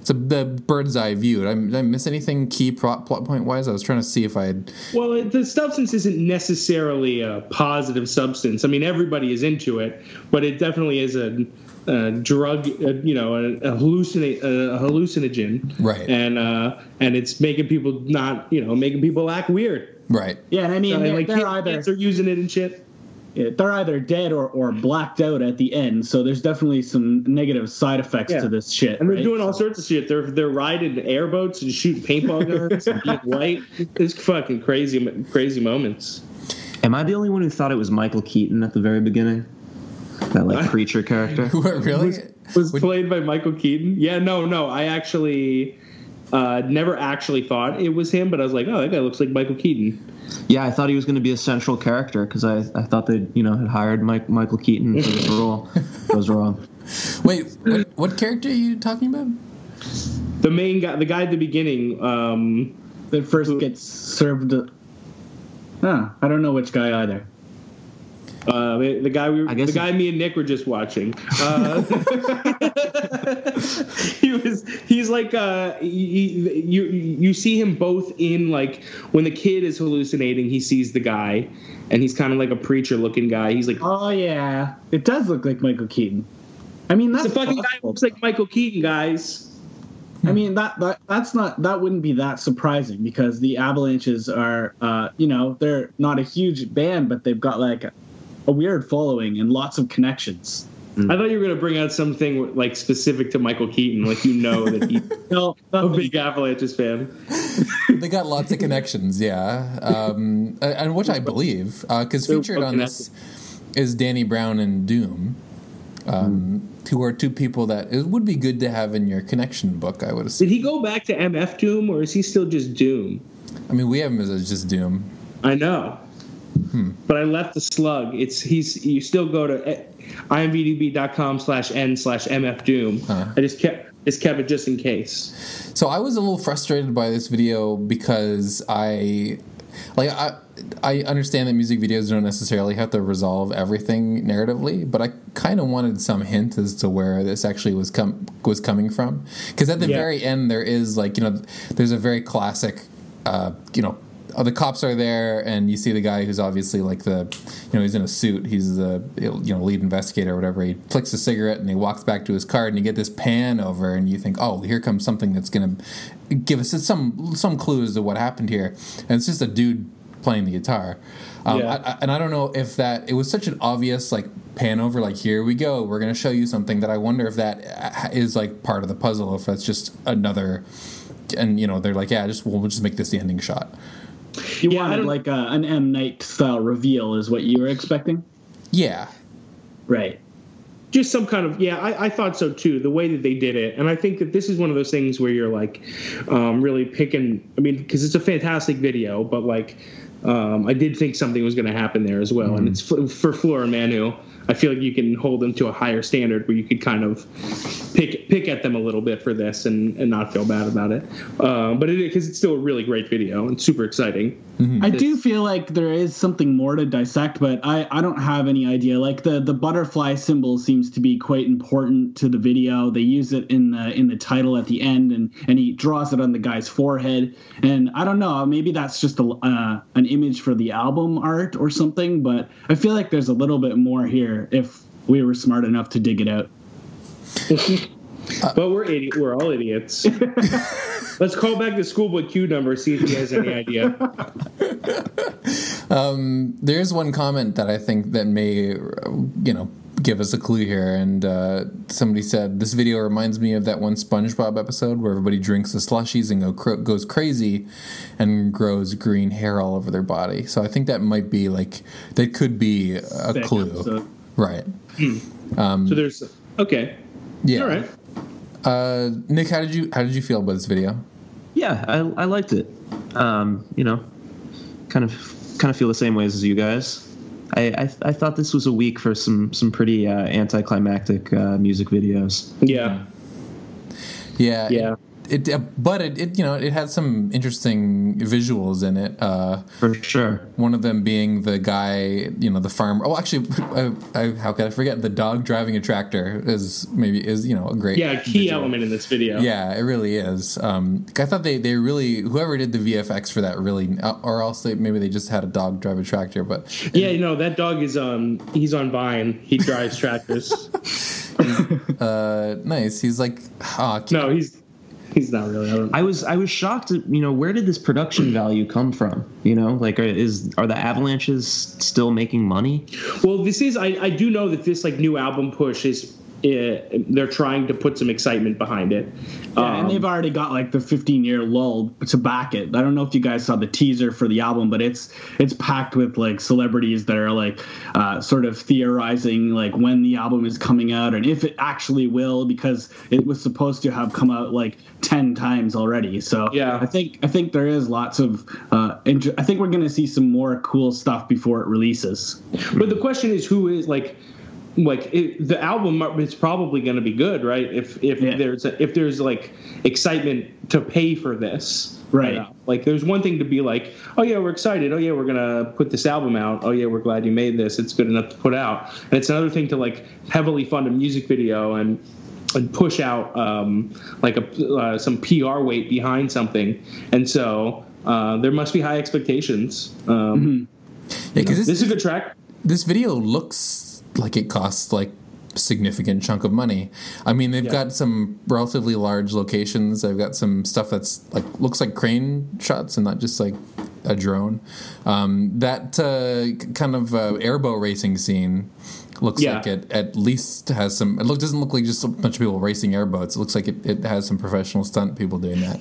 Speaker 1: it's a the bird's eye view. Did I, did I miss anything key plot, plot point wise? I was trying to see if I had.
Speaker 2: Well, it- the substance isn't necessarily a positive substance. I mean, everybody is into it, but it definitely is a, a drug, a, you know, a, a, hallucina- a hallucinogen.
Speaker 1: Right.
Speaker 2: And uh, and it's making people not, you know, making people act weird.
Speaker 1: Right.
Speaker 4: Yeah, and I mean,
Speaker 2: And,
Speaker 4: they're,
Speaker 2: like
Speaker 4: they're
Speaker 2: kids,
Speaker 4: either
Speaker 2: kids are using it and shit.
Speaker 4: yeah, they're either dead or, or blacked out at the end. So there's definitely some negative side effects
Speaker 2: Yeah.
Speaker 4: to this shit.
Speaker 2: And they're
Speaker 4: right?
Speaker 2: doing all sorts of shit. They're they're riding airboats and shooting paintball guns and being white. It's fucking crazy, crazy moments.
Speaker 3: Am I the only one who thought it was Michael Keaton at the very beginning? That like creature character.
Speaker 1: What, really?
Speaker 2: was
Speaker 1: Would-
Speaker 2: played by Michael Keaton. Yeah, no, no. I actually uh, never actually thought it was him, but I was like, oh, that guy looks like Michael Keaton.
Speaker 3: Yeah, I thought he was going to be a central character because I, I thought they you know had hired Mike, Michael Keaton for this role. I was wrong.
Speaker 1: Wait, what, what character are you talking about?
Speaker 2: The main guy, the guy at the beginning. Um,
Speaker 4: that first gets served. Huh, I don't know which guy either.
Speaker 2: Uh, the the guy we,
Speaker 3: I guess
Speaker 2: the guy me and Nick were just watching. Uh, he was, he's like, uh, you, you you see him both in like when the kid is hallucinating, he sees the guy, and he's kind of like a preacher looking guy. He's like,
Speaker 4: Oh yeah, it does look like Michael Keaton. I mean, that's
Speaker 2: the fucking guy looks like Michael Keaton, guys.
Speaker 4: I mean that, that that's not that wouldn't be that surprising because the Avalanches are uh, you know they're not a huge band but they've got like a, a weird following and lots of connections.
Speaker 2: I thought you were gonna bring out something like specific to Michael Keaton, like you know that he's
Speaker 4: No,
Speaker 2: a big Avalanches fan.
Speaker 1: They got lots of connections, yeah, um, and which I believe because
Speaker 2: They're
Speaker 1: featured on this is Danny Brown and Doom, um, who are two people that it would be good to have in your connection book. I would assume.
Speaker 2: Did he go back to MF Doom, or is he still just Doom?
Speaker 1: I mean, we have him as just Doom.
Speaker 2: I know, but I left the slug. It's he's you still go to eh, imvdb.com slash n slash mf doom.
Speaker 1: Huh.
Speaker 2: I just kept just kept it just in case.
Speaker 1: So I was a little frustrated by this video because I like I I understand that music videos don't necessarily have to resolve everything narratively, but I kind of wanted some hint as to where this actually was com- was coming from. Because at the
Speaker 2: Yeah.
Speaker 1: very end, there is like you know, there's a very classic, uh, you know. Uh, The cops are there, and you see the guy who's obviously like the, you know, he's in a suit. He's the, you know, lead investigator or whatever. He flicks a cigarette and he walks back to his car, and you get this pan over, and you think, oh, here comes something that's gonna give us some some clues to what happened here. And it's just a dude playing the guitar. Um,
Speaker 2: Yeah.
Speaker 1: I, I, and I don't know if that it was such an obvious like pan over, like here we go, we're gonna show you something that I wonder if that uh, like part of the puzzle, if that's just another. And you know they're like, yeah, just we'll, we'll just make this the ending shot.
Speaker 4: You
Speaker 2: Yeah,
Speaker 4: wanted like a, an M Night style reveal is what you were expecting,
Speaker 1: Yeah,
Speaker 4: right?
Speaker 2: Just some kind of yeah, I, I thought so too. The way that they did it, and I think that this is one of those things where you're like, um, really picking. I mean, because it's a fantastic video, but like, um, I did think something was going to happen there as well, and it's for, for Fleur and Manu. I feel like you can hold them to a higher standard where you could kind of pick pick at them a little bit for this and, and not feel bad about it. Uh, but it because it's still a really great video and super exciting.
Speaker 4: I do feel like there is something more to dissect, but I, I don't have any idea. Like the, the butterfly symbol seems to be quite important to the video. They use it in the in the title at the end, and, and he draws it on the guy's forehead. And I don't know, maybe that's just a, uh, an image for the album art or something. But I feel like there's a little bit more here if we were smart enough to dig it out.
Speaker 2: But we're idiot. We're all idiots. Let's call back the schoolboy Q number. See if he has any idea.
Speaker 1: there's one comment that I think that may, you know, give us a clue here. And uh, somebody said this video reminds me of that one SpongeBob episode where everybody drinks the slushies and go cr- goes crazy, and grows green hair all over their body. So I think that might be like that could be a clue,
Speaker 2: episode.
Speaker 1: Right?
Speaker 2: So there's okay.
Speaker 1: Yeah.
Speaker 2: All right.
Speaker 1: Uh, Nick, how did you how did you feel about this video?
Speaker 3: Yeah, I, I liked it. Um, you know, kind of kind of feel the same ways as you guys. I, I, I thought this was a week for some some pretty uh, anticlimactic uh, music videos.
Speaker 2: Yeah.
Speaker 1: Yeah,
Speaker 2: Yeah.
Speaker 1: It, it but it, it you know it had some interesting visuals in it. Uh,
Speaker 3: For sure.
Speaker 1: One of them being the guy, you know, the farmer. Oh, actually, I, I, how could I forget? The dog driving a tractor is maybe is you know a great
Speaker 2: Yeah, a key
Speaker 1: visual.
Speaker 2: element in this video.
Speaker 1: Yeah, it really is. Um, I thought they, they really whoever did the VFX for that really, uh, or else they, maybe they just had a dog drive a tractor. But
Speaker 2: Yeah, you know that dog is um he's on Vine. He drives tractors.
Speaker 1: uh, nice. He's like, ah,
Speaker 2: no, he's he's not really. I
Speaker 3: I was I was shocked. At, you know, where did this production value come from? You know, like are, is are the Avalanches still making money?
Speaker 2: well, this is I I do know that this like new album push is. They're trying to put some excitement behind it.
Speaker 4: Yeah,
Speaker 2: Um,
Speaker 4: and they've already got like the 15 year lull to back it. I don't know if you guys saw the teaser for the album, but it's it's packed with like celebrities that are like uh, sort of theorizing like when the album is coming out and if it actually will because it was supposed to have come out like 10 times already. So
Speaker 2: Yeah.
Speaker 4: I think I think there is lots of uh, inter- I think we're gonna see some more cool stuff before it releases.
Speaker 2: But the question is, who is like, like it, the album is probably going to be good, right? If if
Speaker 4: Yeah.
Speaker 2: there's a, if there's like excitement to pay for this,
Speaker 4: Right.
Speaker 2: you know? Like there's one thing to be like, oh yeah, we're excited. Oh yeah, we're gonna put this album out. Oh yeah, we're glad you made this. It's good enough to put out. And it's another thing to like heavily fund a music video and and push out um, like a uh, some PR weight behind something. And so uh, there must be high expectations. Um,
Speaker 1: yeah, because
Speaker 2: This is a good track.
Speaker 1: this video looks like it costs like significant chunk of money. I mean, they've
Speaker 2: Yeah.
Speaker 1: got some relatively large locations. They've got some stuff that's like looks like crane shots and not just like a drone. Um, that uh, kind of uh, airboat racing scene looks
Speaker 2: Yeah.
Speaker 1: like it at least has some. It look doesn't look like just a bunch of people racing airboats. It looks like it, it has some professional stunt people doing that.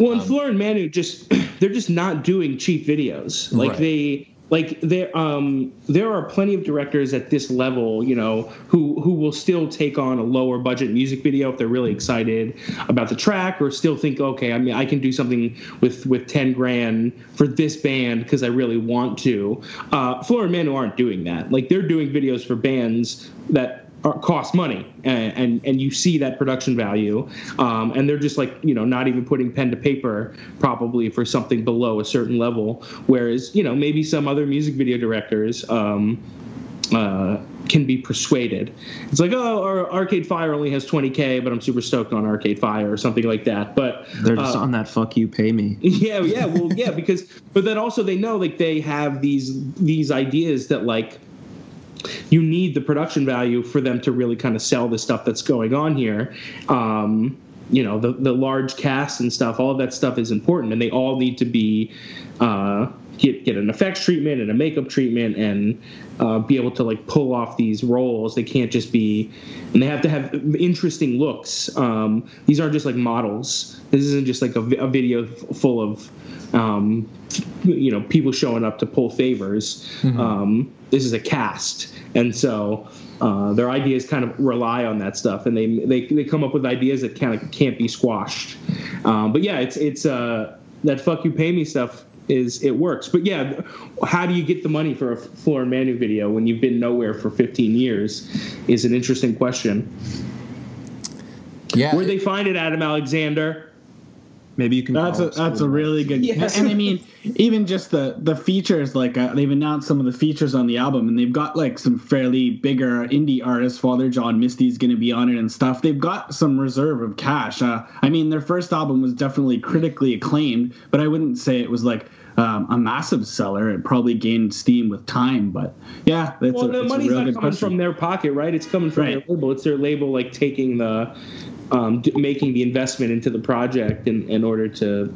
Speaker 2: Well, and Fleur and Manu just they're just not doing cheap videos. Like
Speaker 1: Right.
Speaker 2: they like there um there are plenty of directors at this level, you know, who who will still take on a lower budget music video if they're really excited about the track or still think, okay, I mean I can do something with with 10 grand for this band because I really want to. Uh Fleur and Manu aren't doing that. Like they're doing videos for bands that cost money and, and and you see that production value um, and they're just like you know not even putting pen to paper probably for something below a certain level whereas you know maybe some other music video directors um, uh, can be persuaded it's like oh our arcade fire only has 20k but i'm super stoked on arcade fire or something like that but
Speaker 3: They're just
Speaker 2: uh,
Speaker 3: on that fuck you pay me.
Speaker 2: yeah yeah well yeah because but then also they know like they have these these ideas that like you need the production value for them to really kind of sell the stuff that's going on here. Um you know the the large cast and stuff all of that stuff is important and they all need to be uh get get an effects treatment and a makeup treatment and uh, be able to like pull off these roles. They can't just be and they have to have interesting looks. Um these aren't just like models. This isn't just like a, a video f- full of um you know people showing up to pull favors. Um this is a cast. And so uh, their ideas kind of rely on that stuff, and they they, they come up with ideas that kind of can't be squashed. Um, but yeah, it's it's uh, that fuck you pay me stuff is it works. But yeah, how do you get the money for a Fleur and Manu video when you've been nowhere for 15 years? Is an interesting question.
Speaker 1: Yeah,
Speaker 2: Where they find it, Adam Alexander?
Speaker 3: Maybe you can.
Speaker 4: That's a that's a really good.
Speaker 2: Yes.
Speaker 4: And I mean, even just the the features, like uh, they've announced some of the features on the album, and they've got like some fairly bigger indie artists. Father John Misty's going to be on it and stuff. They've got some reserve of cash. Uh, I mean, their first album was definitely critically acclaimed, but I wouldn't say it was like. Um, a massive seller. It probably gained steam with time, but yeah, that's
Speaker 2: Well,
Speaker 4: a,
Speaker 2: the
Speaker 4: it's a
Speaker 2: money's
Speaker 4: real
Speaker 2: not
Speaker 4: good
Speaker 2: coming
Speaker 4: question.
Speaker 2: from their pocket, right? It's coming from
Speaker 4: Right.
Speaker 2: their label. It's their label like taking the, um, d- making the investment into the project in, in order to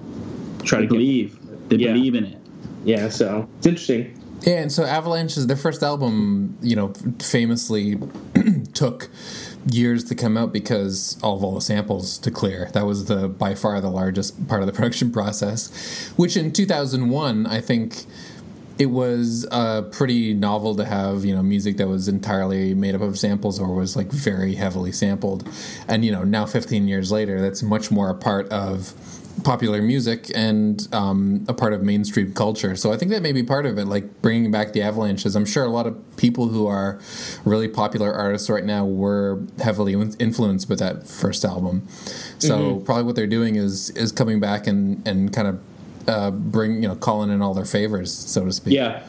Speaker 2: try
Speaker 4: They
Speaker 2: to get.
Speaker 4: believe. They
Speaker 2: Yeah.
Speaker 4: believe in it.
Speaker 2: Yeah, so it's interesting.
Speaker 1: Yeah, and so Avalanche is their first album. You know, famously took years to come out because all of all the samples to clear. That was the by far the largest part of the production process, which in 2001 I think it was uh, pretty novel to have you know music that was entirely made up of samples or was like very heavily sampled, and you know now 15 years later that's much more a part of popular music and um, a part of mainstream culture. So I think that may be part of it, like bringing back the Avalanches. I'm sure a lot of people who are really popular artists right now were heavily influenced by that first album. So mm-hmm. probably what they're doing is is coming back and and kind of uh, bring you know calling in all their favors, so to speak.
Speaker 2: Yeah,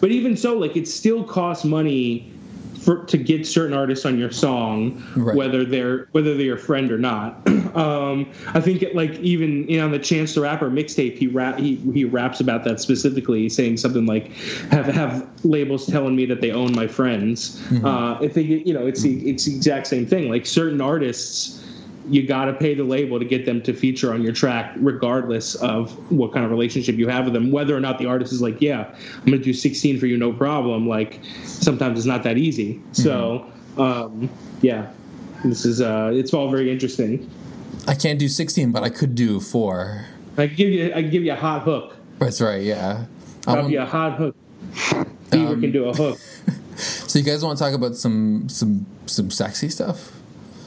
Speaker 2: but even so, like it still costs money for to get certain artists on your song, right. whether they're whether they're your friend or not. um, I think it, like even you know on the Chance the Rapper mixtape, he rap he he raps about that specifically, saying something like have have labels telling me that they own my friends. Mm-hmm. Uh, if they you know it's the it's the exact same thing. Like certain artists you got to pay the label to get them to feature on your track, regardless of what kind of relationship you have with them. Whether or not the artist is like, yeah, I'm going to do 16 for you, no problem. Like sometimes it's not that easy. Mm-hmm. So, um, yeah, this is uh, it's all very interesting.
Speaker 1: I can't do 16, but I could do four.
Speaker 2: I can give you, I can give you a hot hook.
Speaker 1: That's right. Yeah,
Speaker 2: I'll give you a hot hook. Beaver um, can do a hook.
Speaker 1: so you guys want to talk about some some some sexy stuff?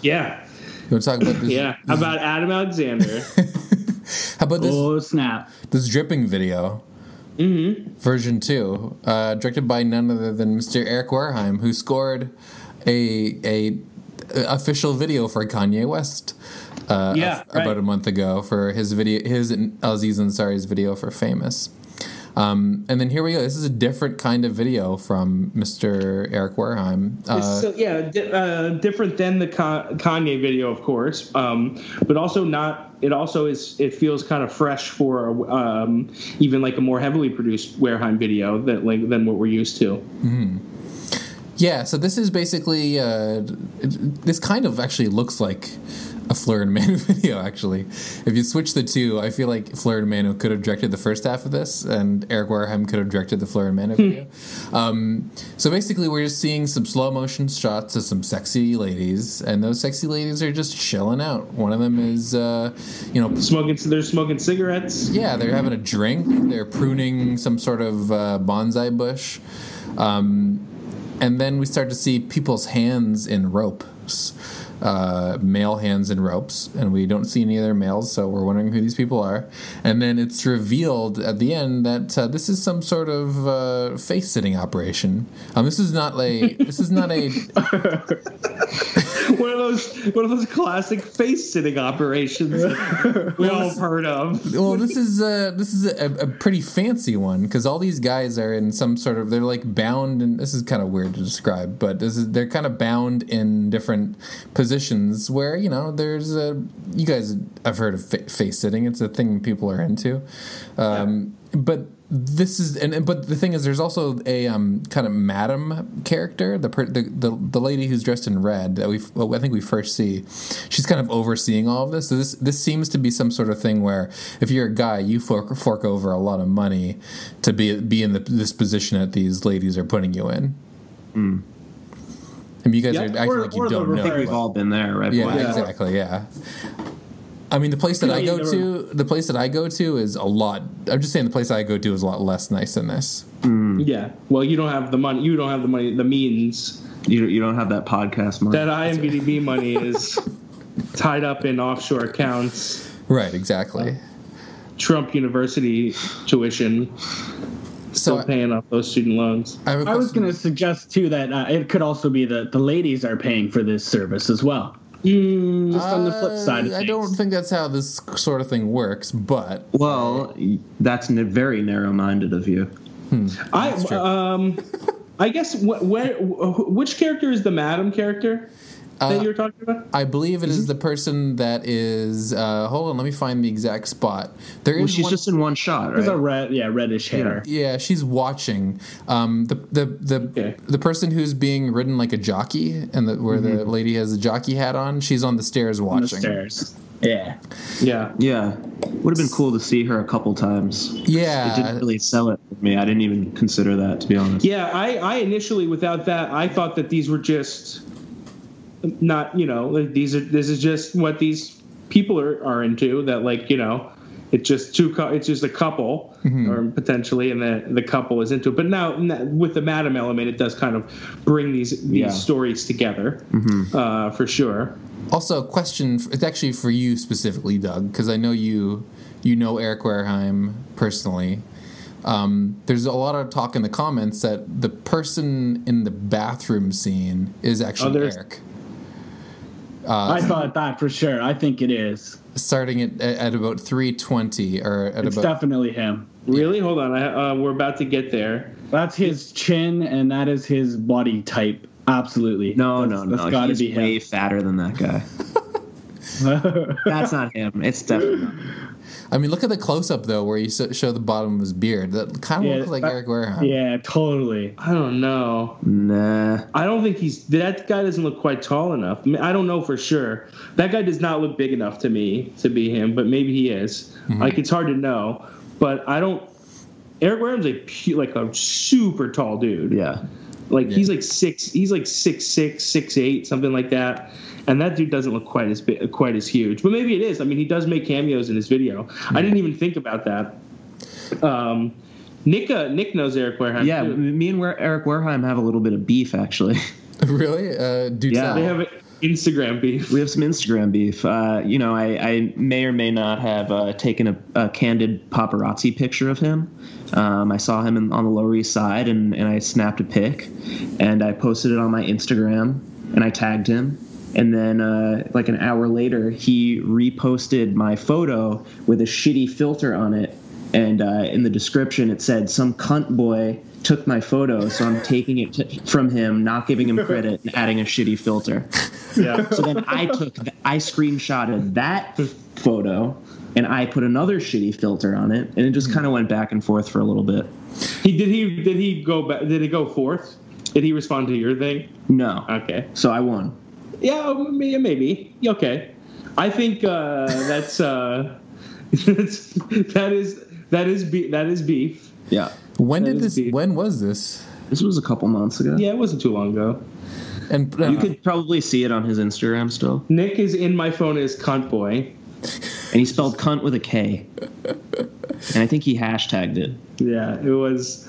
Speaker 2: Yeah.
Speaker 1: You want to talk about this?
Speaker 2: yeah. How about Adam Alexander?
Speaker 1: How about this?
Speaker 4: Oh snap!
Speaker 1: This dripping video.
Speaker 2: Mm-hmm.
Speaker 1: Version two, uh, directed by none other than Mr. Eric Wareheim, who scored a a, a official video for Kanye West. Uh,
Speaker 2: yeah,
Speaker 1: a, right. about a month ago for his video, his Aziz Ansari's video for Famous. Um, and then here we go. This is a different kind of video from Mr. Eric Wareheim.
Speaker 2: Uh, so, yeah, di- uh, different than the Kanye video, of course, um, but also not. It also is. It feels kind of fresh for um, even like a more heavily produced Wareheim video that like than what we're used to.
Speaker 1: Mm-hmm. Yeah. So this is basically. Uh, this kind of actually looks like a Fleur and Manu video, actually. If you switch the two, I feel like Fleur and Manu could have directed the first half of this, and Eric Wareheim could have directed the Fleur and Manu hmm. video. Um, so basically, we're just seeing some slow motion shots of some sexy ladies, and those sexy ladies are just chilling out. One of them is, uh, you know,
Speaker 2: smoking. They're smoking cigarettes.
Speaker 1: Yeah, they're having a drink. They're pruning some sort of uh, bonsai bush. Um, and then we start to see people's hands in ropes uh, male hands in ropes, and we don't see any other males, so we're wondering who these people are. And then it's revealed at the end that uh, this is some sort of uh, face sitting operation. Um, this is not a. This is not a.
Speaker 2: one of those one of those classic face sitting operations we all have heard of.
Speaker 1: well, this is uh, this is a, a pretty fancy one because all these guys are in some sort of they're like bound, and this is kind of weird to describe, but this is they're kind of bound in different positions where you know there's a you guys have heard of face sitting. It's a thing people are into, um, yeah. but this is and but the thing is there's also a um, kind of madam character the, per, the, the the lady who's dressed in red that we well, I think we first see she's kind of overseeing all of this so this this seems to be some sort of thing where if you're a guy you fork, fork over a lot of money to be be in the, this position that these ladies are putting you in
Speaker 3: mm.
Speaker 1: I mean, you guys yep. are acting or, like you don't know. I
Speaker 3: think we've all been there, right?
Speaker 1: Yeah, yeah, exactly. Yeah. I mean, the place that I go to, the place that I go to is a lot. I'm just saying, the place I go to is a lot less nice than this.
Speaker 2: Mm. Yeah. Well, you don't have the money. You don't have the money. The means.
Speaker 3: You you don't have that podcast money.
Speaker 2: That IMDb money is tied up in offshore accounts.
Speaker 1: Right. Exactly. Uh,
Speaker 2: Trump University tuition. Still so paying off those student loans.
Speaker 4: I, I was going to suggest too that uh, it could also be that the ladies are paying for this service as well.
Speaker 2: Mm, just on the flip side
Speaker 1: uh, I don't think that's how this sort of thing works, but
Speaker 3: well, that's very narrow-minded of you.
Speaker 2: Hmm, I um, I guess wh- where which character is the madam character? That uh, you're talking about?
Speaker 1: I believe it is the person that is. Uh, hold on, let me find the exact spot.
Speaker 3: There well, is. She's one, just in one shot. Right? There's
Speaker 4: a red, yeah, reddish hair.
Speaker 1: Yeah, she's watching. Um, the the the okay. the person who's being ridden like a jockey, and the, where mm-hmm. the lady has a jockey hat on. She's on the stairs watching.
Speaker 4: The stairs. Yeah.
Speaker 2: Yeah.
Speaker 3: Yeah. Would have been cool to see her a couple times.
Speaker 1: Yeah.
Speaker 3: It didn't really sell it for me. I didn't even consider that to be honest.
Speaker 2: Yeah, I, I initially without that I thought that these were just not you know like these are this is just what these people are, are into that like you know it's just two it's just a couple or potentially and the the couple is into it but now with the madam element it does kind of bring these these
Speaker 3: Yeah.
Speaker 2: stories together uh, for sure
Speaker 1: Also, a question. It's actually for you specifically, Doug, because I know you you know Eric Wareheim personally. Um, there's a lot of talk in the comments that the person in the bathroom scene is actually
Speaker 2: there's-
Speaker 1: Eric.
Speaker 4: I thought that for sure. I think it is.
Speaker 1: Starting at, at about 320 or at
Speaker 4: It's
Speaker 1: about
Speaker 4: definitely him.
Speaker 2: really hold on I, uh, we're about to get there
Speaker 4: That's his chin, and that is his body type. Absolutely.
Speaker 3: No,
Speaker 4: that's,
Speaker 3: no, no.
Speaker 4: That's got to
Speaker 3: He's
Speaker 4: be
Speaker 3: way
Speaker 4: him.
Speaker 3: fatter than that guy. That's not him. It's definitely not.
Speaker 1: I mean, look at the close up though, where you show the bottom of his beard. That kind of
Speaker 4: Yeah,
Speaker 1: looks like
Speaker 4: that-
Speaker 1: Eric Wareheim.
Speaker 4: yeah, totally.
Speaker 2: I don't know
Speaker 3: Nah.
Speaker 2: I don't think he's that guy doesn't look quite tall enough. I, mean, I don't know for sure. That guy does not look big enough to me to be him, but maybe he is. Mm-hmm. Like it's hard to know, but I don't. Eric Wareheim's a pu- like a super tall dude.
Speaker 3: Yeah.
Speaker 2: Like
Speaker 1: Yeah.
Speaker 2: he's like six. He's like six six six eight something like that. And that dude doesn't look quite as big, quite as huge, but maybe it is. I mean, he does make cameos in his video. I didn't even think about that. Um, Nick, uh, Nick knows Eric Wareheim.
Speaker 3: Yeah,
Speaker 2: too.
Speaker 3: me and Wer- Eric Wareheim have a little bit of beef, actually.
Speaker 1: really? Uh, do
Speaker 3: Yeah.
Speaker 1: tell.
Speaker 2: they have an Instagram beef.
Speaker 3: We have some Instagram beef. Uh, you know, I, I may or may not have uh, taken a, a candid paparazzi picture of him. Um, I saw him in, on the Lower East Side, and, and I snapped a pic, and I posted it on my Instagram, and I tagged him. And then, uh, like an hour later, he reposted my photo with a shitty filter on it. And uh, in the description, it said, Some cunt boy took my photo, so I'm taking it t- from him, not giving him credit, and adding a shitty filter.
Speaker 2: Yeah.
Speaker 3: So then I took, I screenshotted that photo and I put another shitty filter on it, and it just kind of went back and forth for a little bit.
Speaker 2: He did he did he go back? Did he go forth? Did he respond to your thing?
Speaker 3: No.
Speaker 2: Okay.
Speaker 3: So I won.
Speaker 2: Yeah, um, maybe. Okay. I think uh, that's uh, that's, that is that is be- that is beef.
Speaker 3: Yeah.
Speaker 1: When
Speaker 2: That
Speaker 1: did this?
Speaker 2: beef.
Speaker 1: When was this?
Speaker 3: This was a couple months ago.
Speaker 2: Yeah, it wasn't too long ago.
Speaker 1: And
Speaker 3: You could probably see it on his Instagram still.
Speaker 2: Nick is in my phone as cunt boy.
Speaker 3: And he spelled cunt with a K. And I think he hashtagged it.
Speaker 2: Yeah, it was.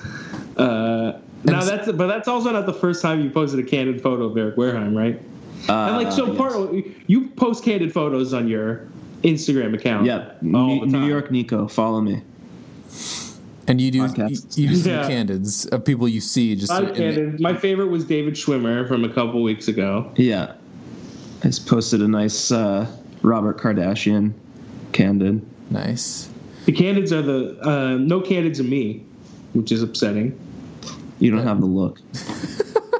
Speaker 2: Uh, now that's but that's also not the first time you posted a candid photo of Eric Wareheim, right?
Speaker 3: Uh,
Speaker 2: and like so,
Speaker 3: yes.
Speaker 2: part of, you post candid photos on your Instagram account.
Speaker 3: Yeah.
Speaker 2: all
Speaker 3: New,
Speaker 2: the
Speaker 3: New. York Nico, follow me.
Speaker 1: and you do you,
Speaker 3: Podcasts.
Speaker 1: you do
Speaker 2: Yeah.
Speaker 1: candids of people you see just
Speaker 2: I'm
Speaker 1: in-
Speaker 2: candid. My favorite was David Schwimmer from a couple weeks ago.
Speaker 3: Yeah. I just posted a nice uh, Robert Kardashian candid.
Speaker 1: nice.
Speaker 2: The candids are the uh, no candids of me, which is upsetting.
Speaker 3: You don't have the look.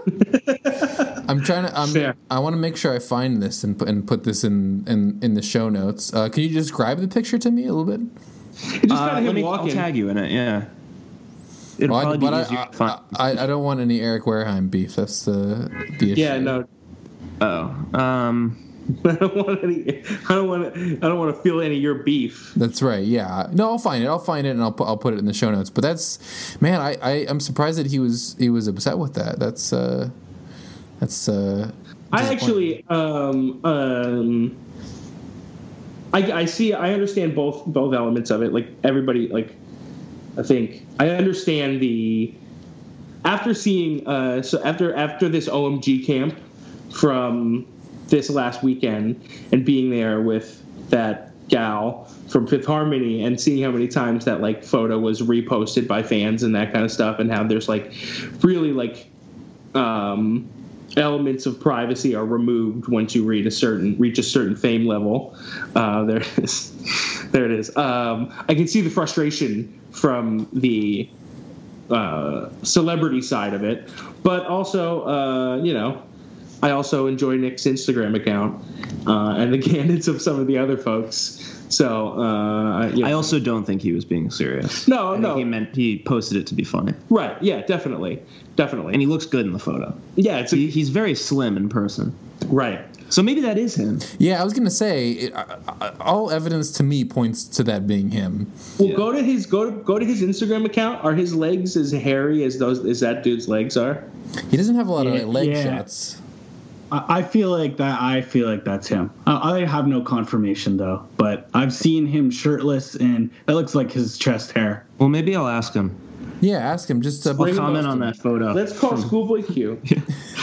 Speaker 1: I'm trying to. I'm,
Speaker 2: Fair.
Speaker 1: I want to make sure I find this and put, and put this in in, in the show notes. Uh, can you describe the picture to me a little bit?
Speaker 2: It's just
Speaker 3: Uh, let
Speaker 2: him
Speaker 3: me, I'll tag you in it, yeah. It'll
Speaker 1: Well, I,
Speaker 3: probably
Speaker 1: but
Speaker 3: be
Speaker 1: I,
Speaker 3: easier.
Speaker 1: I, I, I don't want any Eric Wareheim beef. That's the the issue.
Speaker 2: Yeah, no,
Speaker 3: oh. Um,
Speaker 2: I don't want any. I don't want. to. I don't want to feel any of your beef.
Speaker 1: That's right. Yeah. No, I'll find it. I'll find it and I'll put I'll put it in the show notes. But that's man, I, I I'm surprised that he was he was upset with that. That's uh that's uh
Speaker 2: I actually, um, um, I, I see. I understand both both elements of it. Like everybody, like I think I understand the after seeing uh so after after this OMG camp from this last weekend and being there with that gal from Fifth Harmony and seeing how many times that like photo was reposted by fans and that kind of stuff and how there's like really like um elements of privacy are removed once you reach a certain reach a certain fame level. Uh, there it is. There it is. Um, I can see the frustration from the uh, celebrity side of it, but also, uh, you know, I also enjoy Nick's Instagram account uh, and the candidates of some of the other folks. So, uh, you know,
Speaker 3: I also don't think he was being serious.
Speaker 2: No,
Speaker 3: I think
Speaker 2: no.
Speaker 3: He meant he posted it to be funny,
Speaker 2: right? Yeah, definitely, definitely.
Speaker 3: and he looks good in the photo.
Speaker 2: yeah, it's a,
Speaker 3: He, he's very slim in person,
Speaker 2: right.
Speaker 3: so maybe that is him.
Speaker 1: Yeah, I was gonna say it, I, I, all evidence to me points to that being him.
Speaker 2: Well,
Speaker 3: Yeah.
Speaker 2: go to his go to go to his Instagram account. Are his legs as hairy as those as that dude's legs are?
Speaker 1: He doesn't have a lot of
Speaker 4: Yeah,
Speaker 1: like, leg
Speaker 4: yeah.
Speaker 1: shots.
Speaker 4: I I feel like that. I feel like that's him. I, I have no confirmation though, but I've seen him shirtless, and that looks like his chest hair.
Speaker 3: Well, maybe I'll ask him.
Speaker 1: Yeah, ask him. Just uh,
Speaker 3: I'll comment on that photo.
Speaker 2: Let's call Schoolboy Q.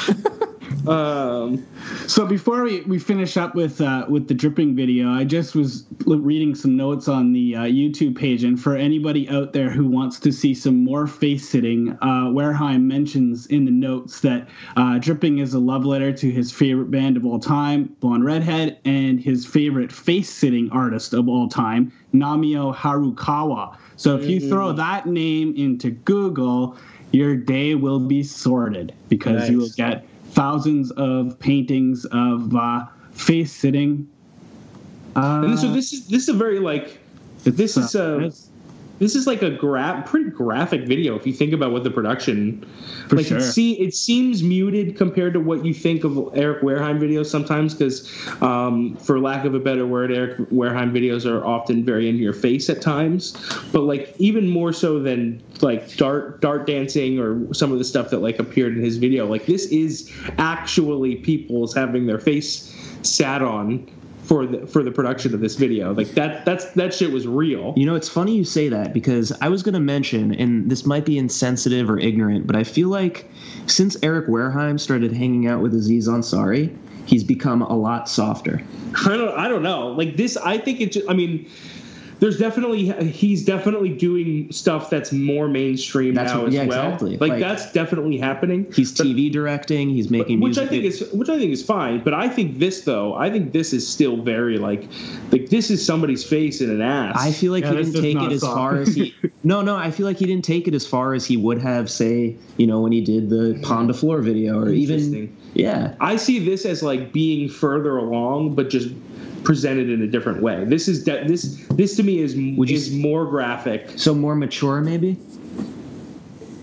Speaker 2: um,
Speaker 4: So before we, we finish up with uh, with the dripping video, I just was reading some notes on the uh, YouTube page, and for anybody out there who wants to see some more face sitting, uh, Wareheim mentions in the notes that uh, dripping is a love letter to his favorite band of all time, Blonde Redhead, and his favorite face sitting artist of all time, Namio Harukawa. So if you throw that name into Google, your day will be sorted because you will get thousands of paintings of uh, face sitting. Uh,
Speaker 2: and so this is this is a very like this is
Speaker 4: uh,
Speaker 2: a this is like a gra- pretty graphic video if you think about what the production
Speaker 4: For
Speaker 2: like
Speaker 4: sure.
Speaker 2: it, see, it seems muted compared to what you think of Eric Wareheim videos sometimes because um, for lack of a better word Eric Wareheim videos are often very in your face at times but like even more so than like dart dart dancing or some of the stuff that like appeared in his video like this is actually people's having their face sat on for the for the production of this video like that that's that shit was real
Speaker 3: You know, it's funny you say that because I was going to mention, and this might be insensitive or ignorant, but I feel like since Eric Wareheim started hanging out with Aziz Ansari, he's become a lot softer.
Speaker 2: I don't I don't know. Like this I think it's. I mean there's definitely he's definitely doing stuff that's more mainstream
Speaker 3: That's
Speaker 2: now
Speaker 3: what-
Speaker 2: as
Speaker 3: yeah,
Speaker 2: well.
Speaker 3: exactly.
Speaker 2: Like,
Speaker 3: Like-
Speaker 2: that's definitely happening.
Speaker 3: He's
Speaker 2: But-
Speaker 3: TV directing, he's making
Speaker 2: which I think is which I think is fine, but I think this though, I think this is still very like like this is somebody's face in an ass.
Speaker 3: I feel like
Speaker 4: Yeah,
Speaker 3: he didn't take it as far as he. No, no, I feel like he didn't take it as far as he would have, say, you know, when he did the Pon de Floor video, or even. Yeah,
Speaker 2: I see this as like being further along, but just presented in a different way. This is de- this this to me is
Speaker 3: Would
Speaker 2: is more graphic.
Speaker 3: so more mature, maybe.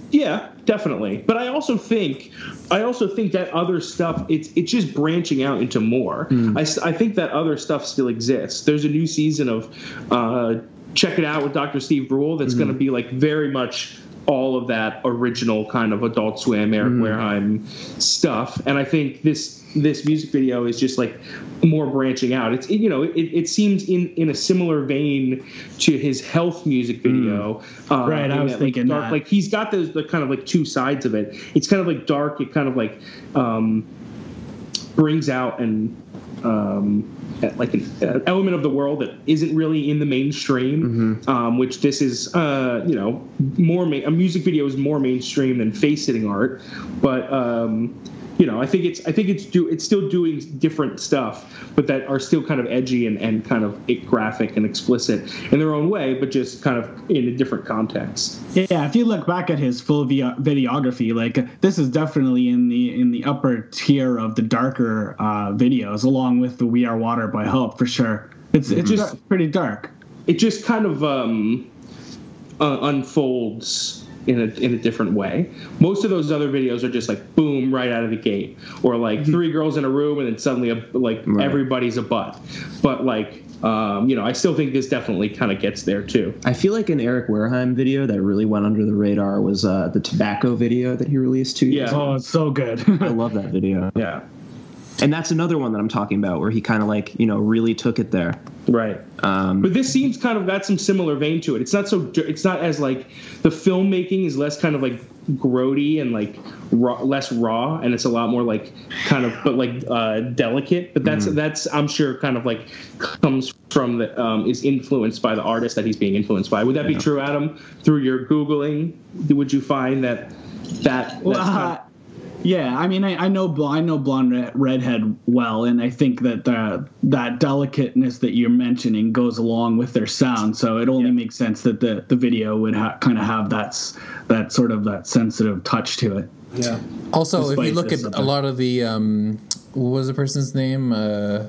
Speaker 2: Yeah, definitely. But I also think, I also think that other stuff, it's it's just branching out into more. I I think that other stuff still exists. There's a new season of uh, Check It Out with Dr. Steve Brule that's going to be like very much all of that original kind of Adult Swim, Eric Wareheim stuff. And I think this this music video is just like more branching out. It's you know it, it seems in in a similar vein to his health music video. Uh,
Speaker 4: Right, I was
Speaker 2: that, like,
Speaker 4: thinking
Speaker 2: dark,
Speaker 4: that.
Speaker 2: like he's got those the kind of like two sides of it. It's kind of like dark. It kind of like um, brings out and um, like an uh, element of the world that isn't really in the mainstream. Um, which this is, uh, you know, more ma- a music video is more mainstream than face sitting art, but. Um, you know, I think it's I think it's do it's still doing different stuff, but that are still kind of edgy and, and kind of graphic and explicit in their own way, but just kind of in a different context.
Speaker 4: Yeah, if you look back at his full vi- videography, like this is definitely in the in the upper tier of the darker uh, videos, along with the "We Are Water" by HEALTH for sure. It's it's
Speaker 2: Just-
Speaker 4: just pretty dark.
Speaker 2: it just kind of um, uh, unfolds in a in a different way. Most of those other videos are just like boom right out of the gate, or like three girls in a room and then suddenly a, like
Speaker 3: Right.
Speaker 2: everybody's a butt. But like um, you know, I still think this definitely kind of gets there too.
Speaker 3: I feel like an Eric Wareheim video that really went under the radar was uh, the tobacco video that he released two years
Speaker 2: Yeah.
Speaker 3: ago.
Speaker 4: Oh, it's so good.
Speaker 3: I love that video.
Speaker 2: Yeah.
Speaker 3: And that's another one that I'm talking about where he kind of like, you know, really took it there.
Speaker 2: Right.
Speaker 3: Um,
Speaker 2: But this seems kind of got some similar vein to it. It's not so. It's not as like the filmmaking is less kind of like grody and like raw, less raw, and it's a lot more like kind of but like uh, delicate. But that's that's I'm sure kind of like comes from the um, is influenced by the artist that he's being influenced by. Would that be true, Adam? Through your googling, would you find that that
Speaker 4: Well,
Speaker 2: kind
Speaker 4: uh, yeah, I mean, I, I know I know blonde redhead well, and I think that the, that delicateness that you're mentioning goes along with their sound. So it only
Speaker 2: Yeah.
Speaker 4: makes sense that the, the video would ha- kind of have that that sort of that sensitive touch to it.
Speaker 2: yeah.
Speaker 1: Also, if you look at a lot of the um, what was the person's name? Uh,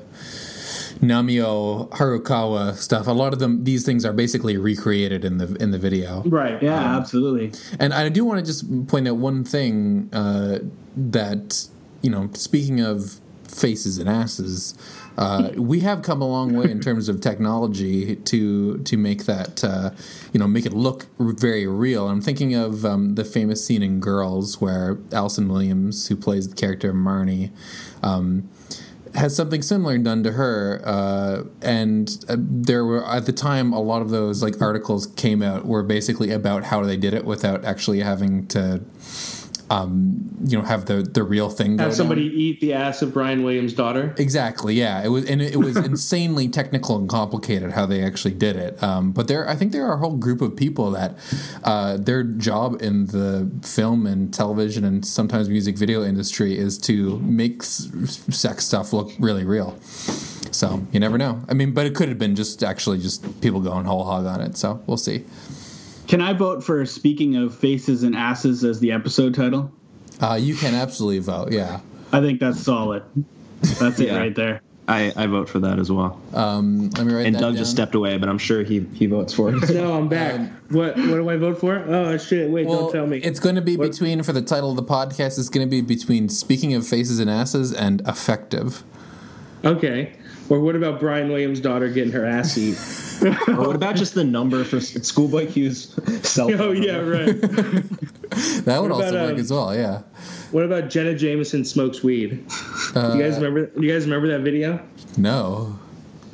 Speaker 1: Namio Harukawa stuff. A lot of them, these things are basically recreated in the in the video.
Speaker 2: Right.
Speaker 4: Yeah, absolutely.
Speaker 1: And I do want to just point out one thing uh, that you know, speaking of faces and asses, uh, we have come a long way in terms of technology to to make that uh, you know make it look very real. I'm thinking of um, the famous scene in Girls where Allison Williams, who plays the character Marnie. Um, has something similar done to her, uh, and uh, there were at the time a lot of those like articles came out were basically about how they did it without actually having to, um, you know, have the the real thing.
Speaker 2: Have somebody eat the ass of Brian Williams' daughter.
Speaker 1: Exactly, yeah. It was and it was insanely technical and complicated how they actually did it. Um, but there, I think there are a whole group of people that uh, their job in the film and television and sometimes music video industry is to make s- sex stuff look really real. So you never know. I mean, but it could have been just actually just people going whole hog on it. So we'll see.
Speaker 4: Can I vote for "Speaking of Faces and Asses" as the episode title?
Speaker 1: Uh, you can absolutely vote. Yeah.
Speaker 4: I think that's solid. That's it right there.
Speaker 3: I, I vote for that as well.
Speaker 1: Um, let me write
Speaker 3: And
Speaker 1: that
Speaker 3: Doug
Speaker 1: down.
Speaker 3: just stepped away, but I'm sure he, he votes for it.
Speaker 2: No, I'm back. what what do I vote for? Oh shit! Wait,
Speaker 1: Well,
Speaker 2: don't tell me.
Speaker 1: It's going to be
Speaker 2: What-
Speaker 1: between for the title of the podcast. It's going to be between speaking of faces and asses and effective.
Speaker 2: Okay. Or what about Brian Williams' daughter getting her ass eat?
Speaker 3: or what about just the number for Schoolboy Q's cell phone?
Speaker 2: oh yeah, right.
Speaker 1: That would
Speaker 2: What
Speaker 1: also
Speaker 2: about,
Speaker 1: work
Speaker 2: um,
Speaker 1: as well. Yeah.
Speaker 2: What about Jenna Jameson smokes weed?
Speaker 1: Uh,
Speaker 2: you guys remember? Do you guys remember that video?
Speaker 1: No.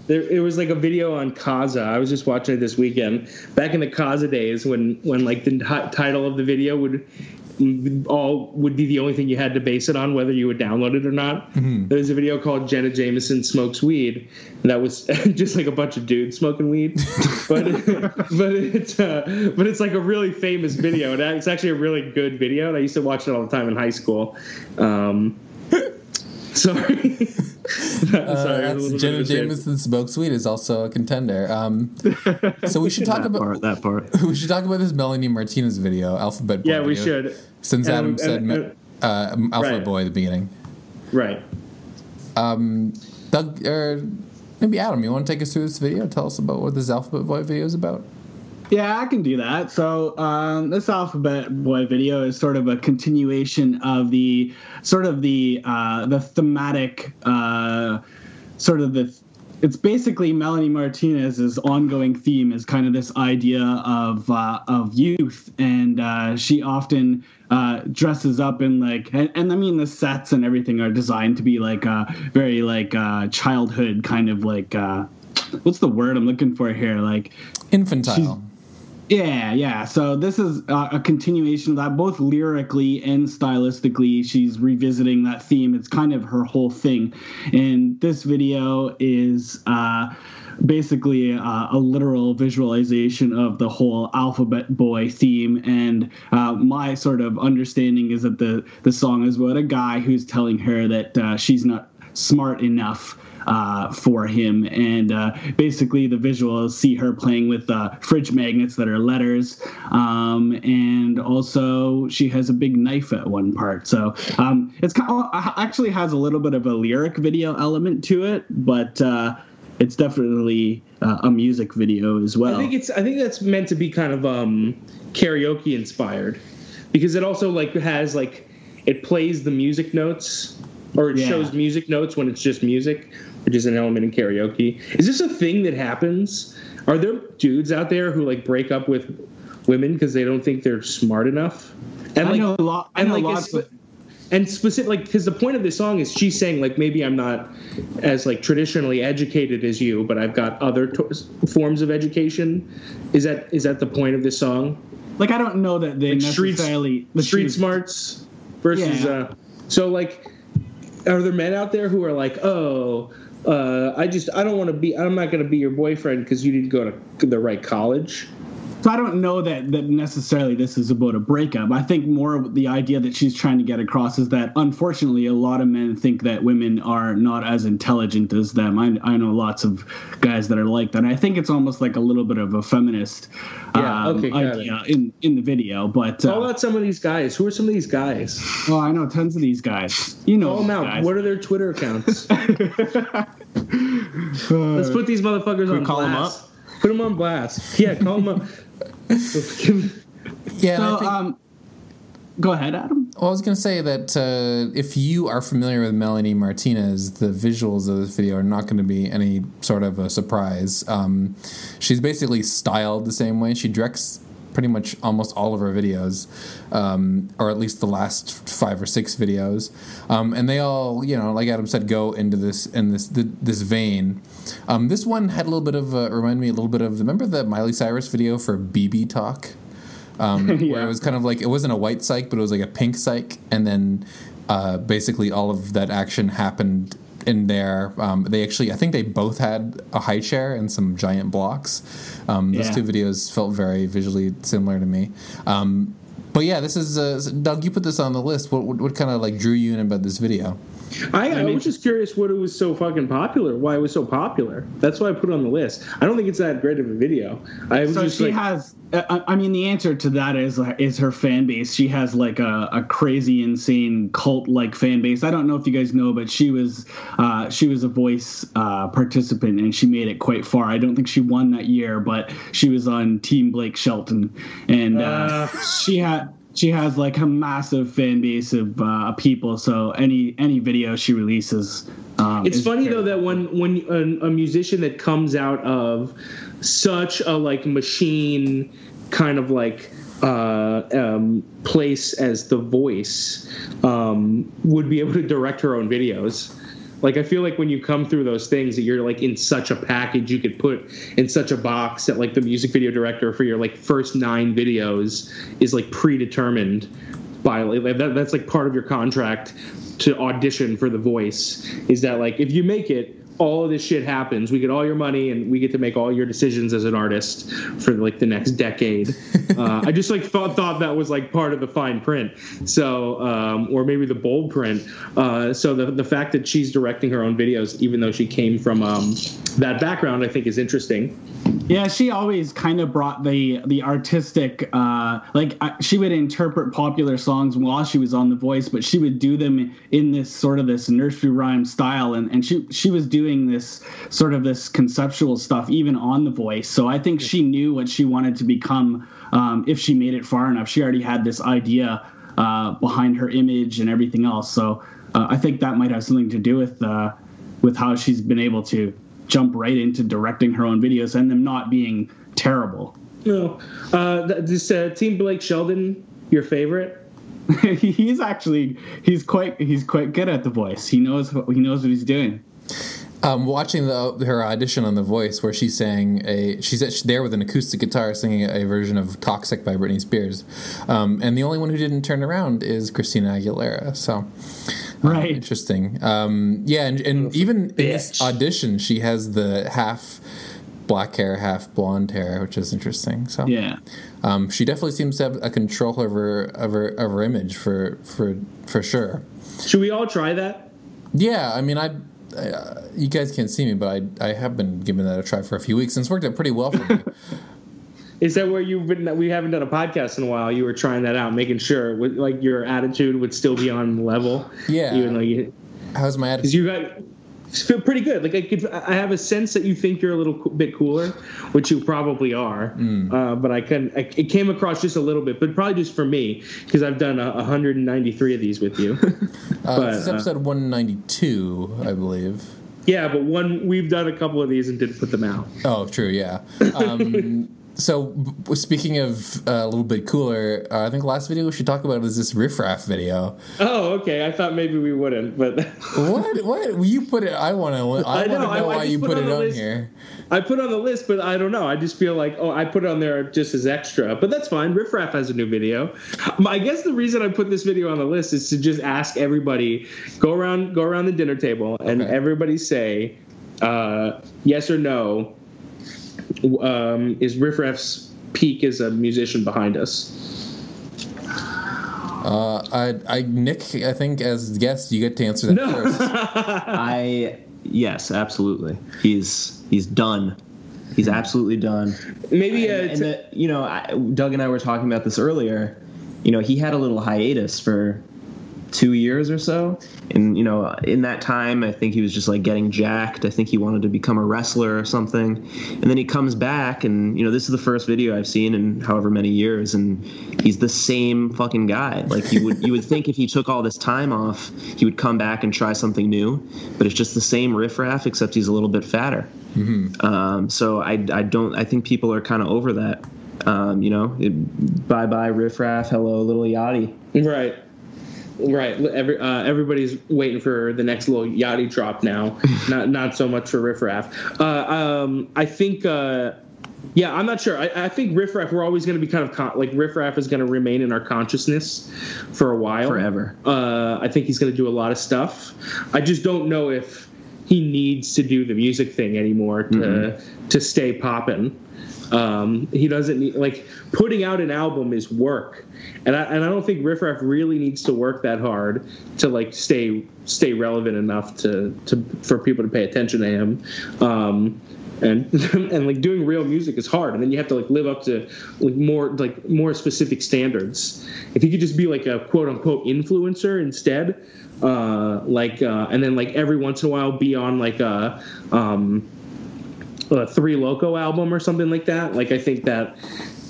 Speaker 2: There, it was like a video on Kazaa. I was just watching it this weekend. Back in the Kazaa days, when when like the ti- title of the video would all would be the only thing you had to base it on, whether you would download it or not. There was a video called Jenna Jameson smokes weed, and that was just like a bunch of dudes smoking weed. but but it's uh, but it's like a really famous video, and it's actually a really good video. And I used to watch it all the time in high school. Um, sorry.
Speaker 1: Uh,
Speaker 2: Sorry, it
Speaker 1: that's Jenna
Speaker 2: bit of a shame.
Speaker 1: Jameson Smoke Sweet is also a contender. Um, so we should talk
Speaker 3: that
Speaker 1: about
Speaker 3: part. That part.
Speaker 1: we should talk about this Melanie Martinez video, Alphabet Boy.
Speaker 2: Yeah, we
Speaker 1: video,
Speaker 2: should.
Speaker 1: Since
Speaker 2: And-
Speaker 1: Adam
Speaker 2: and-
Speaker 1: said
Speaker 2: and-
Speaker 1: uh, Alphabet
Speaker 2: right.
Speaker 1: Boy at the beginning.
Speaker 2: Right.
Speaker 1: Doug, or maybe Adam, you want to take us through this video? Tell us about what this Alphabet Boy video is about.
Speaker 4: Yeah, I can do that. So um, this Alphabet Boy video is sort of a continuation of the sort of the uh, the thematic uh, sort of the. It's basically Melanie Martinez's ongoing theme is kind of this idea of uh, of youth, and uh, she often uh, dresses up in like, and, and I mean the sets and everything are designed to be like uh, very like uh, childhood kind of like. Uh, What's the word I'm looking for here? Like,
Speaker 1: Infantile.
Speaker 4: Yeah, yeah. So this is uh, a continuation of that, both lyrically and stylistically. She's revisiting that theme. It's kind of her whole thing. And this video is uh, basically uh, a literal visualization of the whole Alphabet Boy theme. And uh, my sort of understanding is that the, the song is about a guy who's telling her that uh, she's not smart enough uh, for him. And uh, basically, the visuals see her playing with uh, fridge magnets that are letters. Um, and also, she has a big knife at one part. So um, it's kind of, actually has a little bit of a lyric video element to it, but uh, it's definitely uh, a music video as well.
Speaker 2: I think it's I think that's meant to be kind of um karaoke inspired because it also like has like it plays the music notes or it
Speaker 4: Yeah.
Speaker 2: shows music notes when it's just music, which is an element in karaoke. Is this a thing that happens? Are there dudes out there who like break up with women because they don't think they're smart enough? And
Speaker 4: I know a lot. I
Speaker 2: and
Speaker 4: know
Speaker 2: like
Speaker 4: lots of.
Speaker 2: and specific like because the point of this song is she's saying like maybe i'm not as like traditionally educated as you but i've got other to- forms of education is that is that the point of this song
Speaker 4: Like I don't know that they
Speaker 2: like street
Speaker 4: necessarily the
Speaker 2: street
Speaker 4: truth-
Speaker 2: smarts versus
Speaker 4: Yeah.
Speaker 2: uh so like are there men out there who are like oh uh, I just I don't want to be I'm not going to be your boyfriend because you didn't go to the right college.
Speaker 4: So I don't know that that necessarily this is about a breakup. I think more of the idea that she's trying to get across is that unfortunately a lot of men think that women are not as intelligent as them. I, I know lots of guys that are like that. And I think it's almost like a little bit of a feminist
Speaker 2: Yeah,
Speaker 4: um,
Speaker 2: okay, got
Speaker 4: idea in in the video. But uh,
Speaker 2: Call out some of these guys. Who are some of these guys?
Speaker 4: oh, I know tons of these guys. You know,
Speaker 2: Call them out.
Speaker 4: guys.
Speaker 2: What are their Twitter accounts? Let's put these motherfuckers on
Speaker 3: call 'em
Speaker 2: blast. Put them on blast. Yeah, call them up.
Speaker 1: Yeah,
Speaker 4: So
Speaker 1: think,
Speaker 4: um, go ahead, Adam.
Speaker 1: Well, I was going to say that uh, if you are familiar with Melanie Martinez, the visuals of this video are not going to be any sort of a surprise. Um, she's basically styled the same way. She directs pretty much almost all of our videos, um, or at least the last five or six videos, um, and they all, you know, like Adam said, go into this in this this vein. Um, this one had a little bit of uh, remind me a little bit of remember the Miley Cyrus video for BB Talk um,
Speaker 2: Yeah.
Speaker 1: where it was kind of like it wasn't a white psych, but it was like a pink psych, and then uh, basically all of that action happened in there. Um, they actually, I think they both had a high chair and some giant blocks. Um, those
Speaker 4: Yeah.
Speaker 1: two videos felt very visually similar to me. Um, but yeah, this is uh, Doug. You put this on the list. What what, what kind of like drew you in about this video?
Speaker 2: I, I,
Speaker 4: mean-
Speaker 2: was just curious what it was so fucking popular. Why it was so popular. That's why I put it on the list. I don't think it's that great of a video. I
Speaker 4: So
Speaker 2: just
Speaker 4: she
Speaker 2: like,
Speaker 4: has. I I mean, the answer to that is is her fan base. She has like a, a crazy, insane cult like fan base. I don't know if you guys know, but she was uh, she was a voice uh, participant and she made it quite far. I don't think she won that year, but she was on Team Blake Shelton, and uh, she had. She has like a massive fan base of uh, people, so any any video she releases, um,
Speaker 2: It's funny though that when when a, a musician that comes out of such a like machine kind of like uh, um, place as the voice um, would be able to direct her own videos. Like I feel like when you come through those things that you're like in such a package you could put in such a box that like the music video director for your like first nine videos is like predetermined by like that, that's like part of your contract to audition for the voice is that like if you make it all of this shit happens we get all your money and we get to make all your decisions as an artist for like the next decade. Uh, i just like thought, thought that was like part of the fine print. So um, or maybe the bold print. Uh, so the, the fact that she's directing her own videos even though she came from um, that background i think is interesting.
Speaker 4: Yeah, she always kind of brought the the artistic, uh, like uh, she would interpret popular songs while she was on The Voice, but she would do them in this sort of this nursery rhyme style, and and she she was doing this sort of this conceptual stuff even on The Voice. So I think she knew what she wanted to become um, if she made it far enough. She already had this idea uh, behind her image and everything else. So uh, I think that might have something to do with uh, with how she's been able to jump right into directing her own videos and them not being terrible.
Speaker 2: no uh, this uh, team blake shelton your favorite
Speaker 4: he's actually he's quite he's quite good at the voice. He knows he knows what he's doing.
Speaker 1: Um, watching the her audition on The Voice, where she sang a, she's there with an acoustic guitar singing a version of "Toxic" by Britney Spears, um, and the only one who didn't turn around is Christina Aguilera. So, um,
Speaker 4: Right.
Speaker 1: interesting. Um, yeah, and, and even in this audition, she has the half black hair, half blonde hair, which is interesting. So,
Speaker 4: Yeah.
Speaker 1: um, she definitely seems to have a control of her of her, of her image for for for sure.
Speaker 2: should we all try that
Speaker 1: Yeah, I mean, I, I uh, you guys can't see me, but I I have been giving that a try for a few weeks, and it's worked out pretty well for me.
Speaker 2: Is that where you've been? We haven't done a podcast in a while. You were trying that out, making sure with, like your attitude would still be on level.
Speaker 1: Yeah.
Speaker 2: Even though you,
Speaker 1: How's my attitude?
Speaker 2: you got feel pretty good. Like I could, I have a sense that you think you're a little bit cooler, which you probably are.
Speaker 1: Hmm.
Speaker 2: Uh, but I can, I, it came across just a little bit, but probably just for me because I've done a, 193 of these with you.
Speaker 1: Uh,
Speaker 2: but,
Speaker 1: this is
Speaker 2: uh,
Speaker 1: episode 192, I believe.
Speaker 2: yeah, but one we've done a couple of these and didn't put them out.
Speaker 1: Oh, true, yeah. Um, so, speaking of uh, a little bit cooler, uh, I think the last video we should talk about is this riffraff video.
Speaker 2: Oh, okay. I thought maybe we wouldn't, but
Speaker 1: What? What? You put it. I want to. I,
Speaker 2: I
Speaker 1: want to
Speaker 2: know,
Speaker 1: know,
Speaker 2: I- I
Speaker 1: why
Speaker 2: just
Speaker 1: you
Speaker 2: put
Speaker 1: put
Speaker 2: it on
Speaker 1: on here.
Speaker 2: I put it on the list, but I don't know. I just feel like, oh, I put it on there just as extra. But that's fine. Riffraff has a new video. I guess the reason I put this video on the list is to just ask everybody go around, go around the dinner table, and
Speaker 1: Okay.
Speaker 2: everybody say uh, yes or no. Um, is Riff Raff's peak as a musician behind us?
Speaker 1: Uh, I, I, Nick, I think as guest, you get to answer that first.
Speaker 3: I yes, absolutely. He's he's done. He's absolutely done.
Speaker 2: Maybe uh,
Speaker 3: and, and
Speaker 2: t-
Speaker 3: the, you know, I, Doug and I were talking about this earlier. You know, he had a little hiatus for two years or so. And you know, in that time, I think he was just like getting jacked. I think he wanted to become a wrestler or something. And then he comes back, and you know, this is the first video I've seen in however many years, and he's the same fucking guy. Like you would you would think if he took all this time off, he would come back and try something new. But it's just the same riffraff, except he's a little bit fatter. Um, so I I don't I think people are kind of over that. Um, you know, bye bye riffraff, hello Lil Yachty.
Speaker 2: Right. Right. Every, uh, everybody's waiting for the next Lil Yachty drop now. not not so much for Riff Raff. Uh, um, I think. Uh, yeah, I'm not sure. I, I think Riff Raff, we're always going to be kind of con- like Riff Raff is going to remain in our consciousness for a while.
Speaker 3: Forever.
Speaker 2: Uh, I think he's going to do a lot of stuff. I just don't know if he needs to do the music thing anymore to to stay popping. Um, he doesn't need like putting out an album is work, and I and I don't think Riff Raff really needs to work that hard to like stay stay relevant enough to to for people to pay attention to him. Um, and and like doing real music is hard, and then you have to like live up to like more like more specific standards. If you could just be like a quote unquote influencer instead, uh, like uh, and then like every once in a while be on like a um, a three loco album or something like that. Like I think that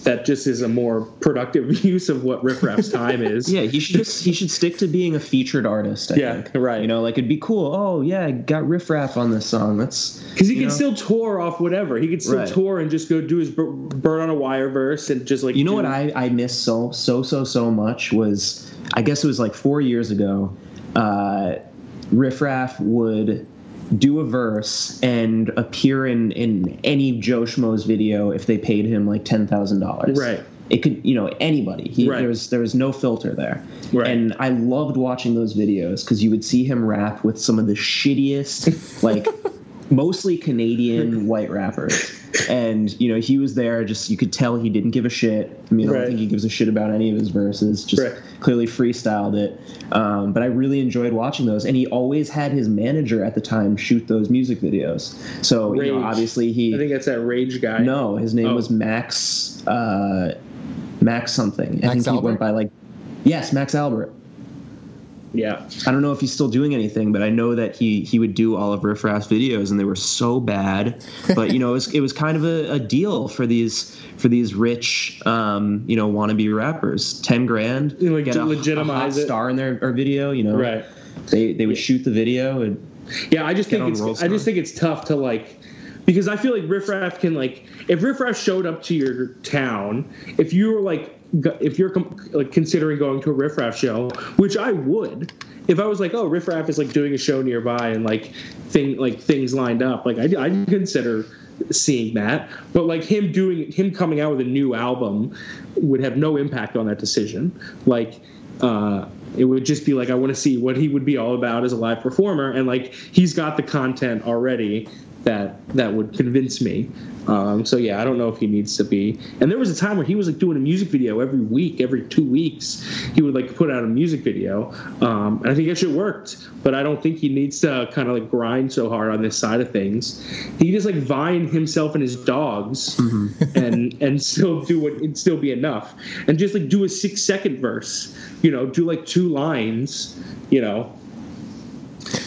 Speaker 2: that just is a more productive use of what Riff Raff's time is.
Speaker 3: Yeah, he should just he should stick to being a featured artist. I
Speaker 2: Yeah,
Speaker 3: think.
Speaker 2: right.
Speaker 3: You know, like it'd be cool. Oh yeah, got riff raff on this song. That's
Speaker 2: Because he can
Speaker 3: know?
Speaker 2: still tour off whatever. He could still
Speaker 3: Right.
Speaker 2: tour and just go do his Bird on a Wire verse and just like
Speaker 3: You know what I I miss so so so so much was I guess it was like four years ago. Uh, Riff Raff would do a verse and appear in in any Joe Schmo's video if they paid him like ten thousand dollars.
Speaker 2: Right.
Speaker 3: It could you know anybody. He,
Speaker 2: Right.
Speaker 3: There was there was no filter there.
Speaker 2: Right.
Speaker 3: And I loved watching those videos because you would see him rap with some of the shittiest like. Mostly Canadian white rappers, and you know he was there. Just you could tell he didn't give a shit. I mean, I
Speaker 2: Right.
Speaker 3: don't think he gives a shit about any of his verses. Just
Speaker 2: Right.
Speaker 3: clearly freestyled it. Um, but I really enjoyed watching those, and he always had his manager at the time shoot those music videos. So you know, obviously he.
Speaker 2: I think that's that Rage guy.
Speaker 3: no, his name
Speaker 2: Oh.
Speaker 3: was Max. Uh, Max something. I
Speaker 1: Max
Speaker 3: think he went by like. Yes, Max Albert.
Speaker 2: Yeah.
Speaker 3: I don't know if he's still doing anything, but I know that he he would do all of Riff Raff's videos, and they were so bad. But you know, it was it was kind of a, a deal for these for these rich, um, you know, wannabe rappers. Ten grand,
Speaker 2: You, like,
Speaker 3: get
Speaker 2: to
Speaker 3: a,
Speaker 2: legitimize
Speaker 3: a star in their, video. You know,
Speaker 2: Right.
Speaker 3: They they would shoot the video, and
Speaker 2: Yeah, I just think it's I just think it's tough to like because I feel like Riff Raff can like if Riff Raff showed up to your town, if you were like if you're like considering going to a Riff Raff show, which I would, if I was like, oh, Riff Raff is like doing a show nearby and like thing like things lined up, like I'd, I'd consider seeing that. But like him doing him coming out with a new album would have no impact on that decision. Like uh it would just be like I want to see what he would be all about as a live performer, and like he's got the content already that that would convince me. Um, so yeah, I don't know if he needs to be. And there was a time where he was like doing a music video every week, every two weeks. He would like put out a music video, um, and I think that shit worked. But I don't think he needs to kind of like grind so hard on this side of things. He just like vine himself and his dogs, and and still do what it'd still be enough, and just like do a six second verse. You know, do like two lines. You know,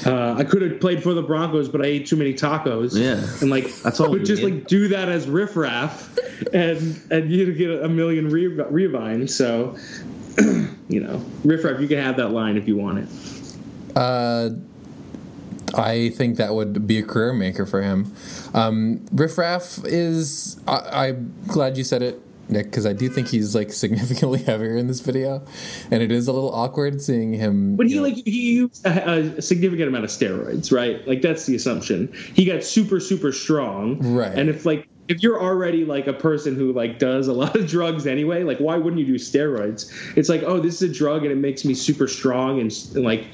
Speaker 2: uh, I could have played for the Broncos, but I ate too many tacos.
Speaker 3: Yeah.
Speaker 2: and like
Speaker 3: That's all
Speaker 2: But just like do that as Riff Raff, and and you get a million re- revines. So, you know, Riff Raff, you can have that line if you want it.
Speaker 1: Uh, I think that would be a career maker for him. Um, Riff Raff is. I, I'm glad you said it, Nick, because I do think he's like significantly heavier in this video, and it is a little awkward seeing him.
Speaker 2: But he
Speaker 1: know-
Speaker 2: like he used a, a significant amount of steroids, right? Like that's the assumption. He got super super strong,
Speaker 1: Right.
Speaker 2: And if like if you're already like a person who like does a lot of drugs anyway, like why wouldn't you do steroids? It's like oh this is a drug and it makes me super strong and, and like,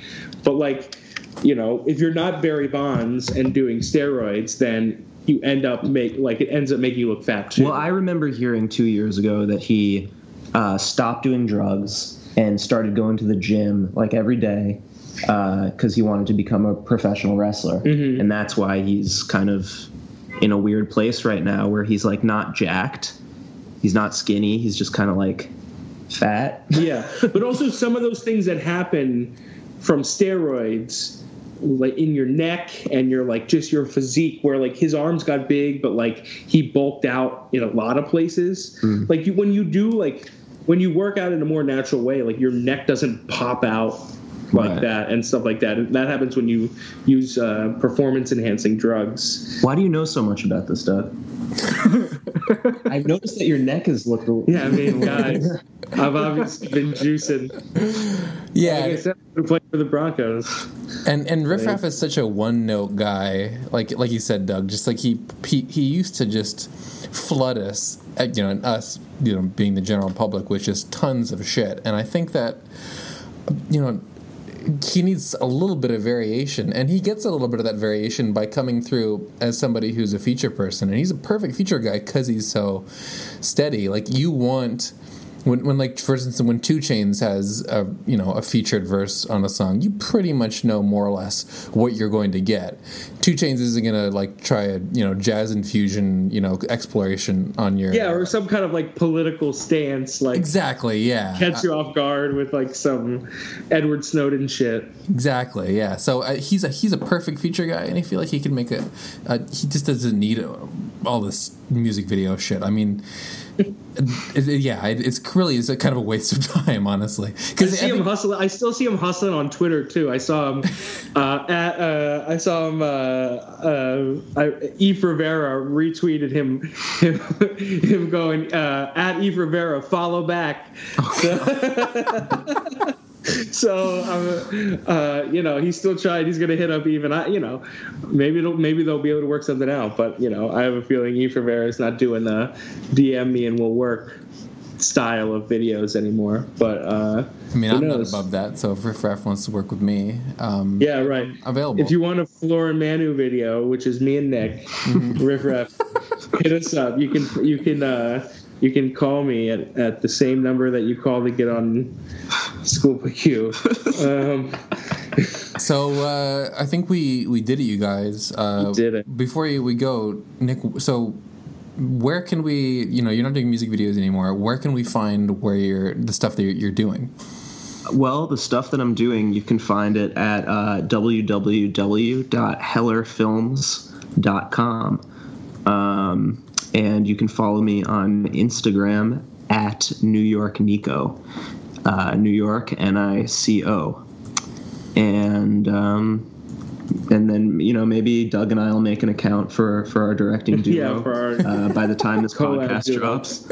Speaker 2: but like you know if you're not Barry Bonds and doing steroids, then you end up make like it ends up making you look fat too.
Speaker 3: Well, I remember hearing two years ago that he uh, stopped doing drugs and started going to the gym like every day because he wanted to become a professional wrestler,
Speaker 2: Mm-hmm.
Speaker 3: and that's why he's kind of in a weird place right now where he's like not jacked, he's not skinny, he's just kind of like fat.
Speaker 2: Yeah, but also some of those things that happen from steroids, like in your neck and your like just your physique, where like his arms got big, but like he bulked out in a lot of places. Like you, when you do like when you work out in a more natural way, like your neck doesn't pop out like
Speaker 3: Right.
Speaker 2: that and stuff like that. And that happens when you use uh, performance enhancing drugs.
Speaker 3: Why do you know so much about this, Doug? I've noticed that your neck has looked. A
Speaker 2: Yeah, I mean, guys, I've obviously been juicing.
Speaker 1: Yeah,
Speaker 2: Like I said, playing for the Broncos.
Speaker 1: And and Riff Raff is such a one note guy, like like you said, Doug. Just like he he, he used to just flood us, uh, you know, and us, you know, being the general public with just tons of shit. And I think that, you know, he needs a little bit of variation, and he gets a little bit of that variation by coming through as somebody who's a feature person, and he's a perfect feature guy because he's so steady. Like you want. When, when like for instance when 2 Chainz has a you know a featured verse on a song, you pretty much know more or less what you're going to get. 2 Chainz isn't gonna like try a you know jazz infusion you know exploration on your
Speaker 2: Yeah, or some kind of like political stance, like
Speaker 1: exactly yeah
Speaker 2: catch you off guard with like some Edward Snowden shit.
Speaker 1: Exactly. Yeah. So uh, he's a he's a perfect feature guy, and I feel like he can make a. Uh, he just doesn't need uh, all this music video shit. I mean, it, it- yeah, it, it's really it's a kind of a waste of time, honestly.
Speaker 2: I
Speaker 1: Because
Speaker 2: see him hustling. I still see him hustling on Twitter too. I saw him uh, at. Uh, I saw him. Uh, uh, I, Eif Rivera retweeted him. Him, him going uh, at Eif Rivera. Follow back. So, so um, uh, you know he's still trying. He's gonna hit up even. I you know maybe it'll maybe they'll be able to work something out. But you know I have a feeling Rivera is not doing the DM me and we'll work style of videos anymore. But uh,
Speaker 1: I mean, I'm not above that. So if Riff Raff wants to work with me, um,
Speaker 2: Yeah, right.
Speaker 1: available.
Speaker 2: If you want a Fleur and Manu video, which is me and Nick, Riff Raff, hit us up. You can you can uh, you can call me at, at the same number that you call to get on School Q. Um,
Speaker 1: So uh, I think we we did it, you guys. Uh,
Speaker 2: We did it.
Speaker 1: Before we go, Nick. So where can we? You know, you're not doing music videos anymore. Where can we find where you're the stuff that you're, you're doing?
Speaker 3: Well, the stuff that I'm doing, you can find it at uh, www.hellerfilms.com. Um, and you can follow me on Instagram at New York Nico. Uh, New York N I C O. And um, and then you know maybe Doug and I'll make an account for for our directing duo
Speaker 2: Yeah, for our
Speaker 3: uh, by the time this podcast drops,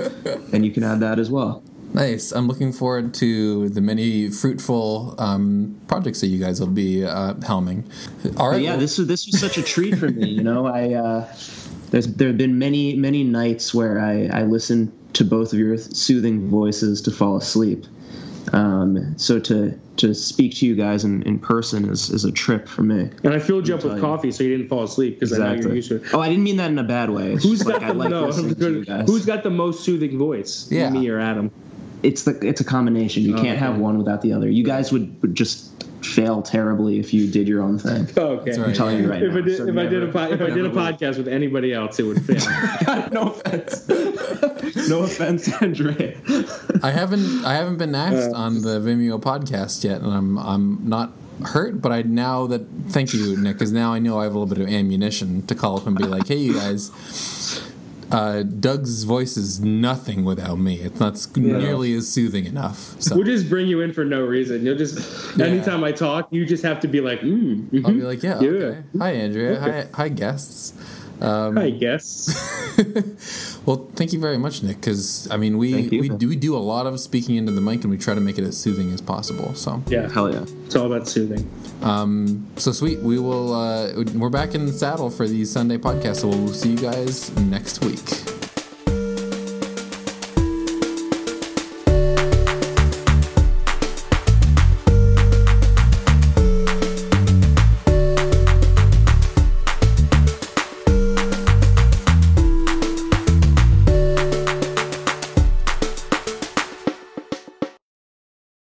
Speaker 3: and you can add that as well.
Speaker 1: Nice. I'm looking forward to the many fruitful um, projects that you guys will be uh, helming. All right.
Speaker 3: But yeah, this was this was such a treat for me. You know, I uh, there's there have been many many nights where I I listened to both of your soothing voices to fall asleep. Um, so to to speak to you guys in, in person is, is a trip for me.
Speaker 2: and I filled you up with
Speaker 3: you.
Speaker 2: coffee so you didn't fall asleep because I know you're used to it.
Speaker 3: Oh, I didn't mean that in a bad way. It's
Speaker 2: Who's got
Speaker 3: like I
Speaker 2: the
Speaker 3: like
Speaker 2: no,
Speaker 3: listening to you guys.
Speaker 2: Who's got the most soothing voice?
Speaker 1: Yeah.
Speaker 2: Me or Adam?
Speaker 3: it's the it's a combination. You
Speaker 2: Oh,
Speaker 3: can't have one without the other. You guys would, would just fail terribly if you did your own thing.
Speaker 2: Oh, okay.
Speaker 1: That's
Speaker 3: I'm
Speaker 1: right.
Speaker 3: telling you right
Speaker 2: If
Speaker 3: now.
Speaker 2: I did,
Speaker 3: So
Speaker 2: if I did a po- if I did a
Speaker 3: never will.
Speaker 2: podcast with anybody else, it would fail.
Speaker 3: no offense. no offense, Andre.
Speaker 1: I haven't I haven't been asked uh, on the Vimeo podcast yet, and I'm I'm not hurt, but I now that thank you, Nick, because now I know I have a little bit of ammunition to call up and be like, hey, you guys. Uh, Doug's voice is nothing without me. It's not s- nearly as soothing enough. So
Speaker 2: We'll just bring you in for no reason. You'll just
Speaker 1: Yeah.
Speaker 2: anytime I talk, you just have to be like, mm, mhm.
Speaker 1: I'll be like, yeah,
Speaker 2: Yeah.
Speaker 1: okay. Hi, Andrea.
Speaker 2: Okay.
Speaker 1: Hi, hi, guests. Um,
Speaker 2: I guess.
Speaker 1: well, thank you very much, Nick. Because I mean, we we do we do a lot of speaking into the mic, and we try to make it as soothing as possible. So
Speaker 2: Yeah,
Speaker 3: Hell yeah.
Speaker 2: it's all about soothing.
Speaker 1: Um, so sweet. We will. Uh, we're back in the saddle for the Sunday podcast. So we'll see you guys next week.